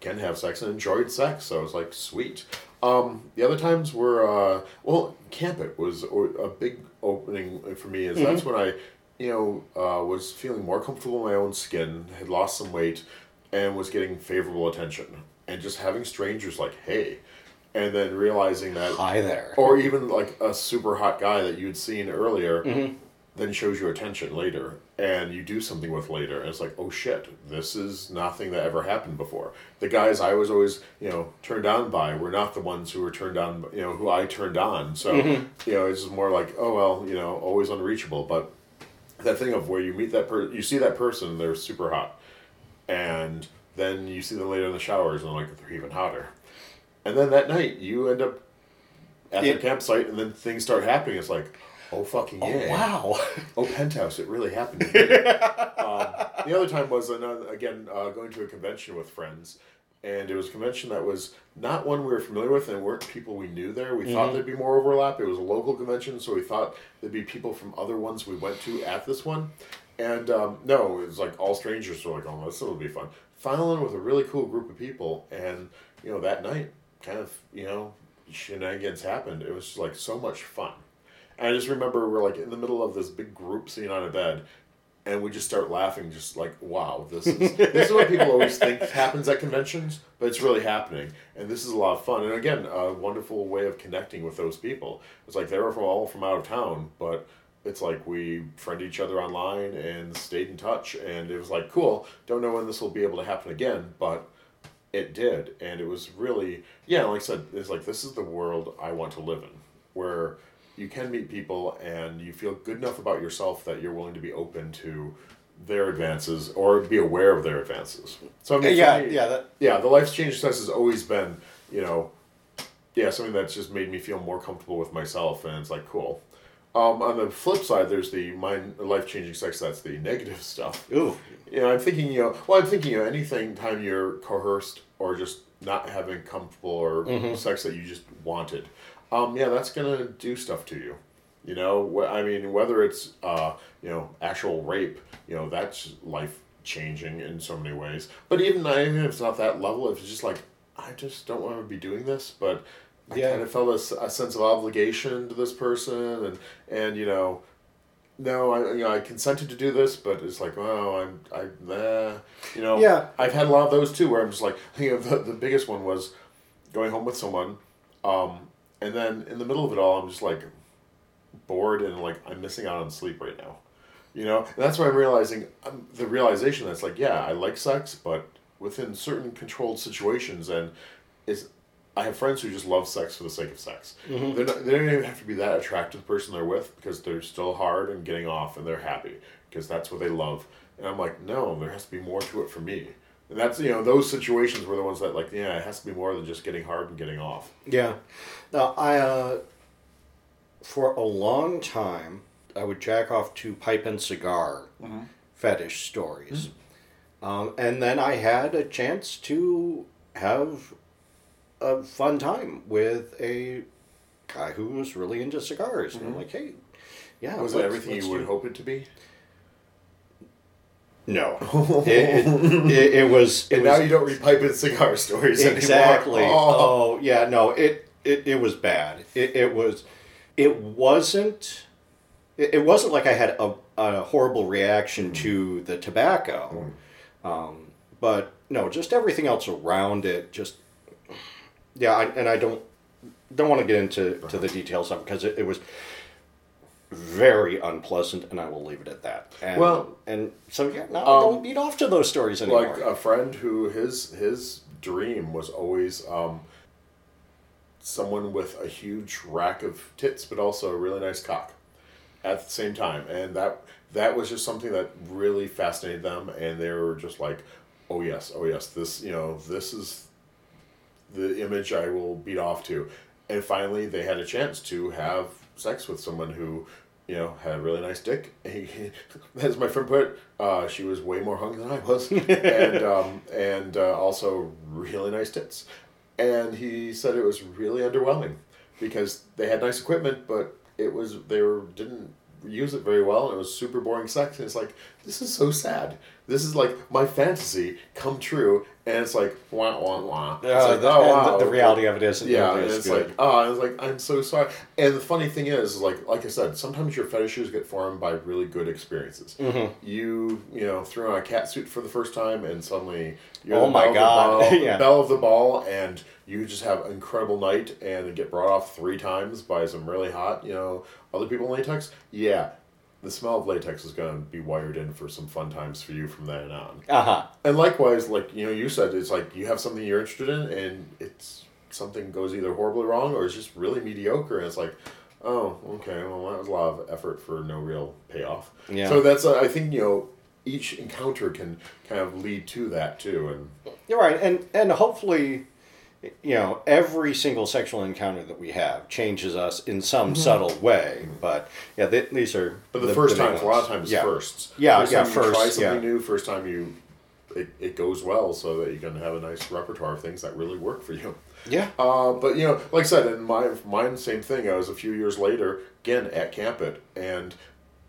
can have sex and enjoyed sex. So I was like, sweet. Um, the other times were uh, well, Camp It was a big opening for me. Is that's when I, you know, uh, was feeling more comfortable in my own skin, had lost some weight, and was getting favorable attention, and just having strangers like, hey, and then realizing that Hi there. or even like a super hot guy that you'd seen earlier mm-hmm. then shows you attention later and you do something with later and it's like oh shit this is nothing that ever happened before. The guys i was always you know turned on by were not the ones who were turned on you know who i turned on. So mm-hmm. you know it's just more like oh well you know always unreachable. But that thing of where you meet that person you see that person they're super hot. And then you see them later in the showers and like they're even hotter. And then that night you end up at Yeah. the campsite and then things start happening. It's like oh fucking Oh, yeah. wow. oh penthouse it really happened um, the other time was another, again uh, going to a convention with friends. And it was a convention that was not one we were familiar with and weren't people we knew there. We thought there'd be more overlap. It was a local convention so we thought there'd be people from other ones we went to at this one and um, no it was like all strangers were like oh this will be fun finally with a really cool group of people and you know that night kind of you know shenanigans happened it was just like so much fun and I just remember we're like in the middle of this big group scene on a bed, and we just start laughing, just like, "Wow, this is this is what people always think happens at conventions, but it's really happening." And this is a lot of fun, and again, a wonderful way of connecting with those people. It's like they were from all from out of town, but it's like we friended each other online and stayed in touch, and it was like cool. Don't know when this will be able to happen again, but it did, and it was really yeah. Like I said, it's like this is the world I want to live in, where you can meet people and you feel good enough about yourself that you're willing to be open to their advances or be aware of their advances. So I mean, yeah, me- yeah, that yeah. The life change test has always been, you know, yeah, something that's just made me feel more comfortable with myself, and it's like cool. Um, on the flip side, there's the mind life changing sex. That's the negative stuff. ooh. You know, I'm thinking, you know, well, I'm thinking, you know, anything time you're coerced or just not having comfortable or sex that you just wanted, um, yeah, that's gonna do stuff to you. You know, I mean, whether it's uh, you know actual rape, you know, that's life changing in so many ways. But even even if it's not that level, if it's just like I just don't want to be doing this, but I Yeah. kind of felt a, a sense of obligation to this person, and and you know, no, I you know I consented to do this, but it's like, oh, I'm I, you know, Yeah. I've had a lot of those too, where I'm just like, you know, the, the biggest one was going home with someone, um, and then in the middle of it all, I'm just like bored and like I'm missing out on sleep right now, you know, and that's why I'm realizing um, the realization that's like, yeah, I like sex, but within certain controlled situations, and is I have friends who just love sex for the sake of sex. Mm-hmm. They're not, they don't even have to be that attractive to the person they're with because they're still hard and getting off and they're happy because that's what they love. And I'm like, no, there has to be more to it for me. And that's you know those situations were the ones that like yeah it has to be more than just getting hard and getting off. Yeah. Now, I, uh, for a long time, I would jack off to pipe and cigar fetish stories. Um, and then I had a chance to have a fun time with a guy who was really into cigars. And I'm mm-hmm. like, hey, yeah. Was it everything you would do- hope it to be? No. it, it, it, it was. It And was now you don't read pipe and cigar stories exactly. anymore. Oh. Oh. yeah, no, it it, it was bad. It, it was it wasn't it, it wasn't like I had a, a horrible reaction mm-hmm. to the tobacco. Mm-hmm. Um, but no, just everything else around it just yeah, I, and I don't don't want to get into to the details of it because it, it was very unpleasant and I will leave it at that. And, Well- and so yeah, now I Um, don't beat off to those stories anymore. like a friend who his his dream was always um, someone with a huge rack of tits, but also a really nice cock at the same time, and that that was just something that really fascinated them, and they were just like, oh yes, oh yes, this you know this is the image I will beat off to, and finally they had a chance to have sex with someone who. You know, had a really nice dick. He, as my friend put it, uh, she was way more hung than I was, and um, and uh, also really nice tits. And he said it was really underwhelming because they had nice equipment, but it was they were didn't use it very well, and it was super boring sex. And it's like this is so sad. This is like my fantasy come true, and it's like wah wah wah. It's Uh, like, the, oh, wow, the, the reality of it isn't Yeah, it's good. like, oh, I was like, I'm so sorry. And the funny thing is, is like, like I said, sometimes your fetishes get formed by really good experiences. Mm-hmm. You, you know, threw on a cat suit for the first time, and suddenly you're Oh the my God, ball- yeah. belle of the ball, and you just have an incredible night, and get brought off three times by some really hot, you know, other people in latex. Yeah, the smell of latex is going to be wired in for some fun times for you from then on. uh-huh. And likewise, like you know, you said it's like you have something you're interested in, and it's something goes either horribly wrong or it's just really mediocre, and it's like, oh, okay, well that was a lot of effort for no real payoff. Yeah. So that's uh, I think you know each encounter can kind of lead to that too, and You're right, and and hopefully, you know, every single sexual encounter that we have changes us in some subtle way. But yeah, th- these are. Mm-hmm. but the, first big times a lot of times yeah. firsts. Yeah, first yeah, time you try first, something yeah. new. First time you. It, it goes well so that you can have a nice repertoire of things that really work for you. Yeah. Uh, but you know, like I said, in my mine, same thing. I was a few years later again at Camp It, and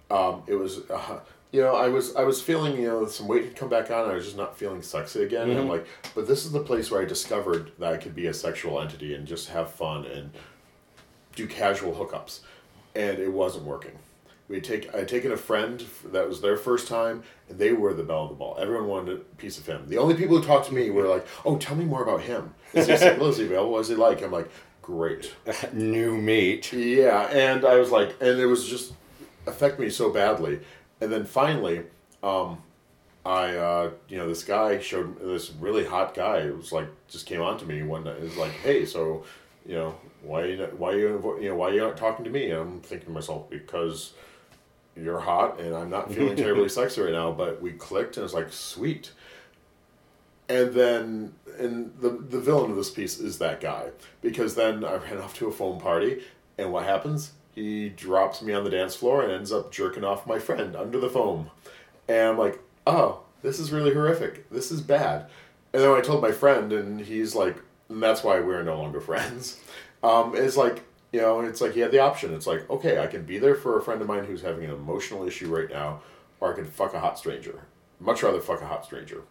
um, it was, uh, you know, I was I was feeling you know some weight had come back on. I was just not feeling sexy again. And I'm mm-hmm. like, but this is the place where I discovered that I could be a sexual entity and just have fun and do casual hookups, and it wasn't working. We take I taken a friend that was their first time, and they were the belle of the ball. Everyone wanted a piece of him. The only people who talked to me were like, "Oh, tell me more about him. Is he single? Is he available? What is he like?" I'm like, "Great." New meat. Yeah, and I was like, and it was just affect me so badly. And then finally, um, I, uh, you know, this guy showed this really hot guy. It was like just came on to me one night. It was like, hey, so, you know, why you not, why you you know why you not talking to me? And I'm thinking to myself because you're hot and I'm not feeling terribly sexy right now. But we clicked and it's like sweet. And then, and the the villain of this piece is that guy because then I ran off to a foam party, and what happens? He drops me on the dance floor and ends up jerking off my friend under the foam, and I'm like, oh, this is really horrific. This is bad. And then I told my friend, and he's like, and that's why we're no longer friends. Um, it's like you know, it's like he had the option. It's like, okay, I can be there for a friend of mine who's having an emotional issue right now, or I can fuck a hot stranger. Much rather fuck a hot stranger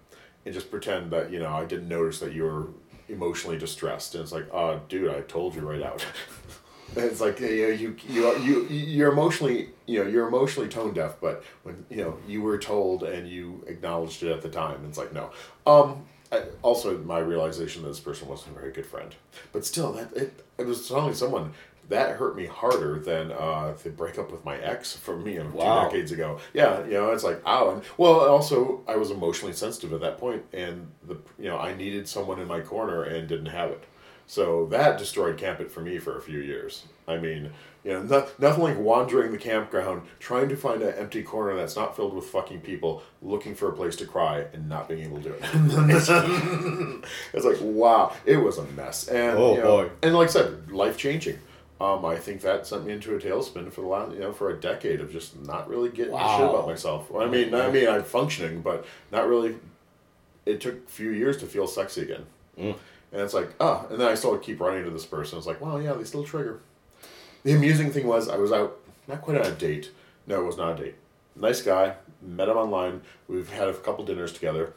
and just pretend that you know I didn't notice that you were emotionally distressed. And it's like, oh, dude, I told you right out. it's like you know, you you you you're emotionally you know you're emotionally tone deaf, but when you know you were told and you acknowledged it at the time, it's like no. Um. I, also, my realization that this person wasn't a very good friend, but still, that it, it was telling someone that hurt me harder than uh, the breakup with my ex from me Wow. two decades ago. Yeah, you know, it's like ow. And well, also I was emotionally sensitive at that point, and the you know I needed someone in my corner and didn't have it. So that destroyed Camp It for me for a few years. I mean, you know, no, nothing like wandering the campground, trying to find an empty corner that's not filled with fucking people, looking for a place to cry and not being able to do it. it's like wow, it was a mess. And Oh, you know, boy. and like I said, life changing. Um, I think that sent me into a tailspin for the last, you know, for a decade of just not really getting a shit about myself. I mean, I mean, I'm functioning, but not really. It took a few years to feel sexy again, Mm. And it's like, ah, and then I still keep running to this person. It's like, well, yeah, they still trigger. The amusing thing was, I was out, not quite on a date. No, it was not a date. Nice guy, met him online. We've had a couple dinners together.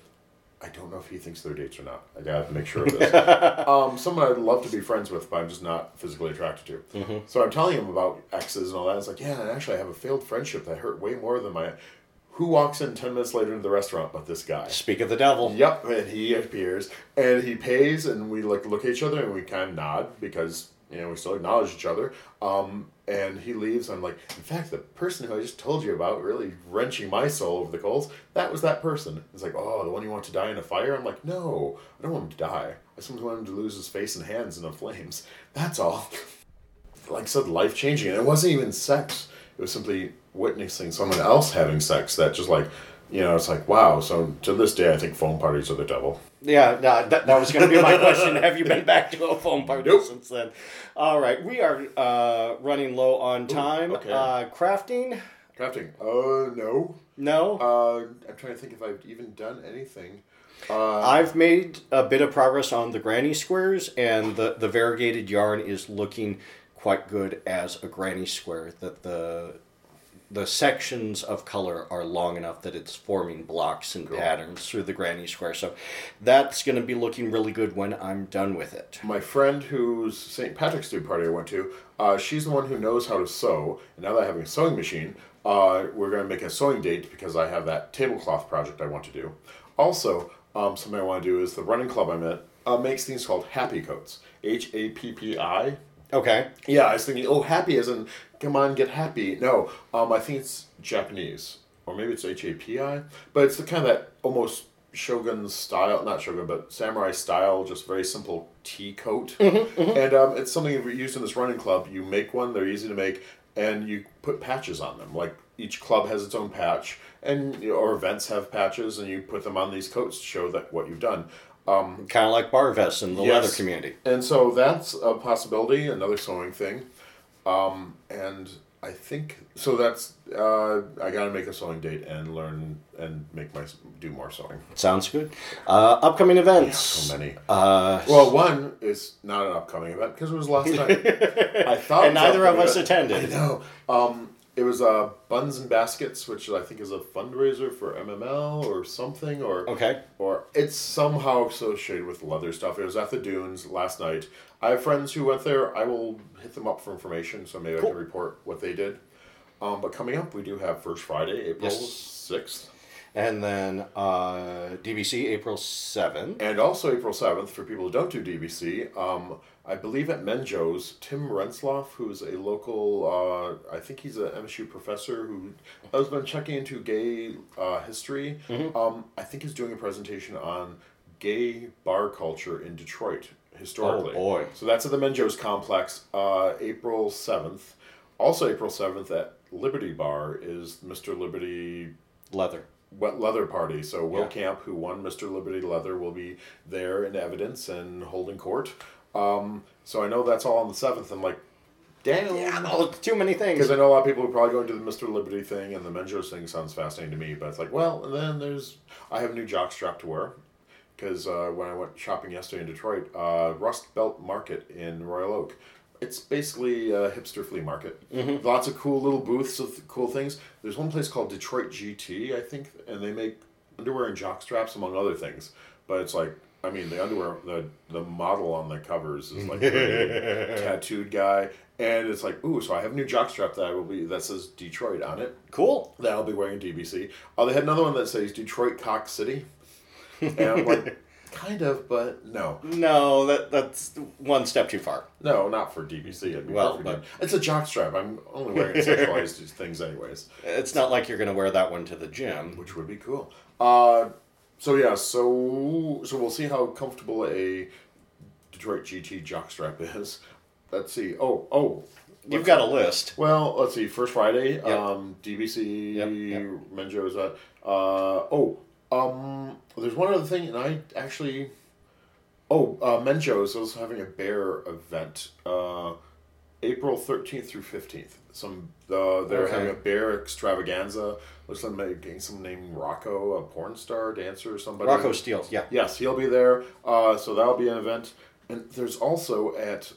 I don't know if he thinks they're dates or not. I gotta make sure of this. um, someone I'd love to be friends with, but I'm just not physically attracted to. So I'm telling him about exes and all that. It's like, yeah, and actually, I have a failed friendship that hurt way more than my. Who walks in 10 minutes later into the restaurant but this guy? Speak of the devil. Yep, and he appears and he pays, and we like look at each other and we kind of nod because you know we still acknowledge each other. Um, and he leaves. I'm like, in fact, the person who I just told you about, really wrenching my soul over the coals, that was that person. It's like, oh, the one you want to die in a fire. I'm like, no, I don't want him to die. I just want him to lose his face and hands in the flames. That's all. like I said, life changing, and it wasn't even sex. It was simply witnessing someone else having sex that just like. You know, it's like wow. So to this day, I think phone parties are the devil. Yeah, no, that, that was going to be my question. Have you been back to a phone party Nope. since then? All right, we are uh, running low on time. okay. Uh, crafting? Crafting. Uh, no. No. Uh, I'm trying to think if I've even done anything. Uh, I've made a bit of progress on the granny squares, and the, the variegated yarn is looking quite good as a granny square. That the the sections of color are long enough that it's forming blocks and patterns through the granny square. So that's going to be looking really good when I'm done with it. my friend whose St. Patrick's Day party I went to, uh, she's the one who knows how to sew. And now that I have a sewing machine, uh, we're going to make a sewing date because I have that tablecloth project I want to do. Also, um, something I want to do is the running club I'm at uh, makes things called Happy Coats. H A P P I. Okay. Yeah, I was thinking, oh, happy as in, come on, get happy. No, um, I think it's Japanese, or maybe it's H A P I, but it's the kind of that almost shogun style, not shogun, but samurai style, just very simple tea coat. And um, it's something we used in this running club. You make one; they're easy to make, and you put patches on them. Like each club has its own patch, and or events have patches, and you put them on these coats to show that what you've done. Kind of like bar vests in the Yes. leather community. And so that's a possibility, another sewing thing. Um, and I think so. That's uh, I got to make a sewing date and learn and make my do more sewing. Sounds good. Uh, upcoming events. So many. Uh, Well, one is not an upcoming event because it was last night. I thought, And neither of us event. attended. I know. Um, it was uh, Buns and Baskets, which I think is a fundraiser for MML or something, or Okay. or it's somehow associated with leather stuff. It was at the Dunes last night. I have friends who went there. I will hit them up for information, so maybe I can report what they did. Um, but coming up, we do have First Friday, April Yes. And then uh, DBC April 7th. and also April seventh for people who don't do DBC. Um, I believe at Menjo's, Tim Retzloff, who's a local, uh, I think he's an MSU professor who has been checking into gay uh, history. Um, I think he's doing a presentation on gay bar culture in Detroit historically. Oh, boy. So that's at the Menjo's complex, uh, April seventh. Also, April seventh at Liberty Bar is Mr. Liberty Leather. Wet leather party. So Will Yeah. Camp, who won Mr. Liberty Leather, will be there in evidence and holding court. Um, so I know that's all on the seventh. I'm like, damn. Yeah, no, too many things. Because I know a lot of people are probably going to the Mr. Liberty thing, and the Menjo's thing sounds fascinating to me. But it's like, well, and then there's I have a new jockstrap to wear. Because uh, when I went shopping yesterday in Detroit, uh, Rust Belt Market in Royal Oak, it's basically a hipster flea market. Mm-hmm. Lots of cool little booths of cool things. There's one place called Detroit GT, I think, and they make underwear and jock straps among other things. But it's like, I mean, the underwear, the the model on the covers is like a tattooed guy, and it's like, ooh, so I have a new jock strap that I will be that says Detroit on it Cool. that I'll be wearing DBC. Oh, they had another one that says Detroit Cock City. And I'm like, kind of, but no, No, that that's one step too far. no, not for DBC. It'd be Well, but- it's a jockstrap. I'm only wearing sexualized things anyways, It's not like you're going to wear that one to the gym. which would be cool. Uh, so yeah, so so we'll see how comfortable a Detroit GT jockstrap is. Let's see. Oh, oh. You've got a list. Well, let's see. First Friday, um, DBC, Yep, yep. Menjoza. Uh, oh, um, there's one other thing, and I actually. Oh, uh, Menjo's is also having a bear event, uh, April 13th through 15th. Some uh, they're Okay. having a bear extravaganza. Looks like getting some named Rocco, a porn star, dancer, or somebody. Rocco Steels, yeah. Yes, he'll be there. Uh, so that'll be an event. And there's also at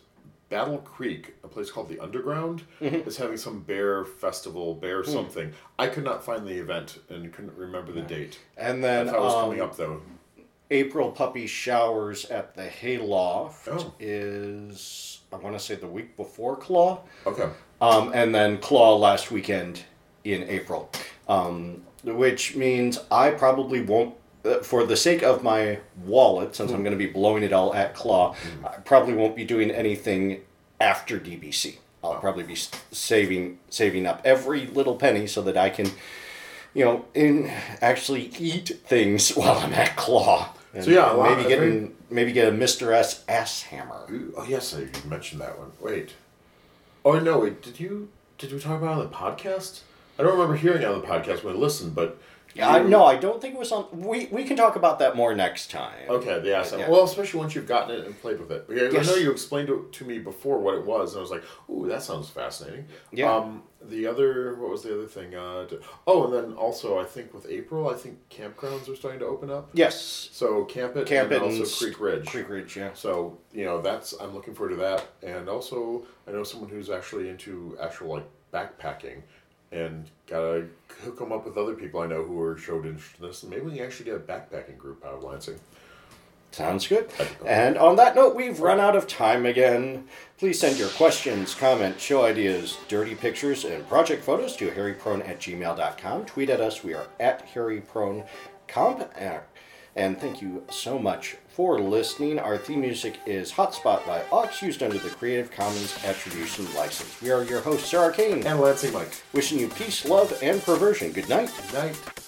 Battle Creek, a place called the Underground, Mm-hmm. is having some bear festival, Hmm. bear something. I could not find the event and couldn't remember the date. And then it was um, coming up though. April puppy showers at the Hayloft Oh. is I want to say the week before Claw, Okay. um, and then Claw last weekend in April, um, which means I probably won't. Uh, For the sake of my wallet, since I'm going to be blowing it all at Claw, I probably won't be doing anything after DBC. I'll probably be saving saving up every little penny so that I can, you know, in actually eat things while I'm at Claw. And So, yeah, maybe getting maybe get a Mr. S ass hammer. Ooh, Oh yes, I- you mentioned that one. Wait. Oh no! Wait, did you did we talk about it on the podcast? I don't remember hearing it on the podcast when I listened, but I, no, I don't think it was on. We we can talk about that more next time. Okay, the asset. Yeah. Well, especially once you've gotten it and played with it. Because Yes. I know you explained it to me before what it was, and I was like, "Ooh, that sounds fascinating." Yeah. Um, the other, what was the other thing? Uh, oh, and then also, I think with April, I think campgrounds are starting to open up. Yes, So Campit Camp and It and also Creek Ridge. Creek Ridge. Yeah. So you know that's I'm looking forward to that, and also I know someone who's actually into actual like backpacking, and gotta hook them up with other people I know who are showed interest in this, and maybe we can actually get a backpacking group out of Lansing. Sounds good. And on that note, we've run out of time again. Please send your questions, comments, show ideas, dirty pictures, and project photos to hairyprone at gmail.com. Tweet at us. We are at hairypronecomp. Uh, And thank you so much for listening. Our theme music is Hotspot by Ox, used under the Creative Commons Attribution License. We are your hosts, Sir Arcane, And Lansing Mike. wishing you peace, love, and perversion. Good night. Good Night.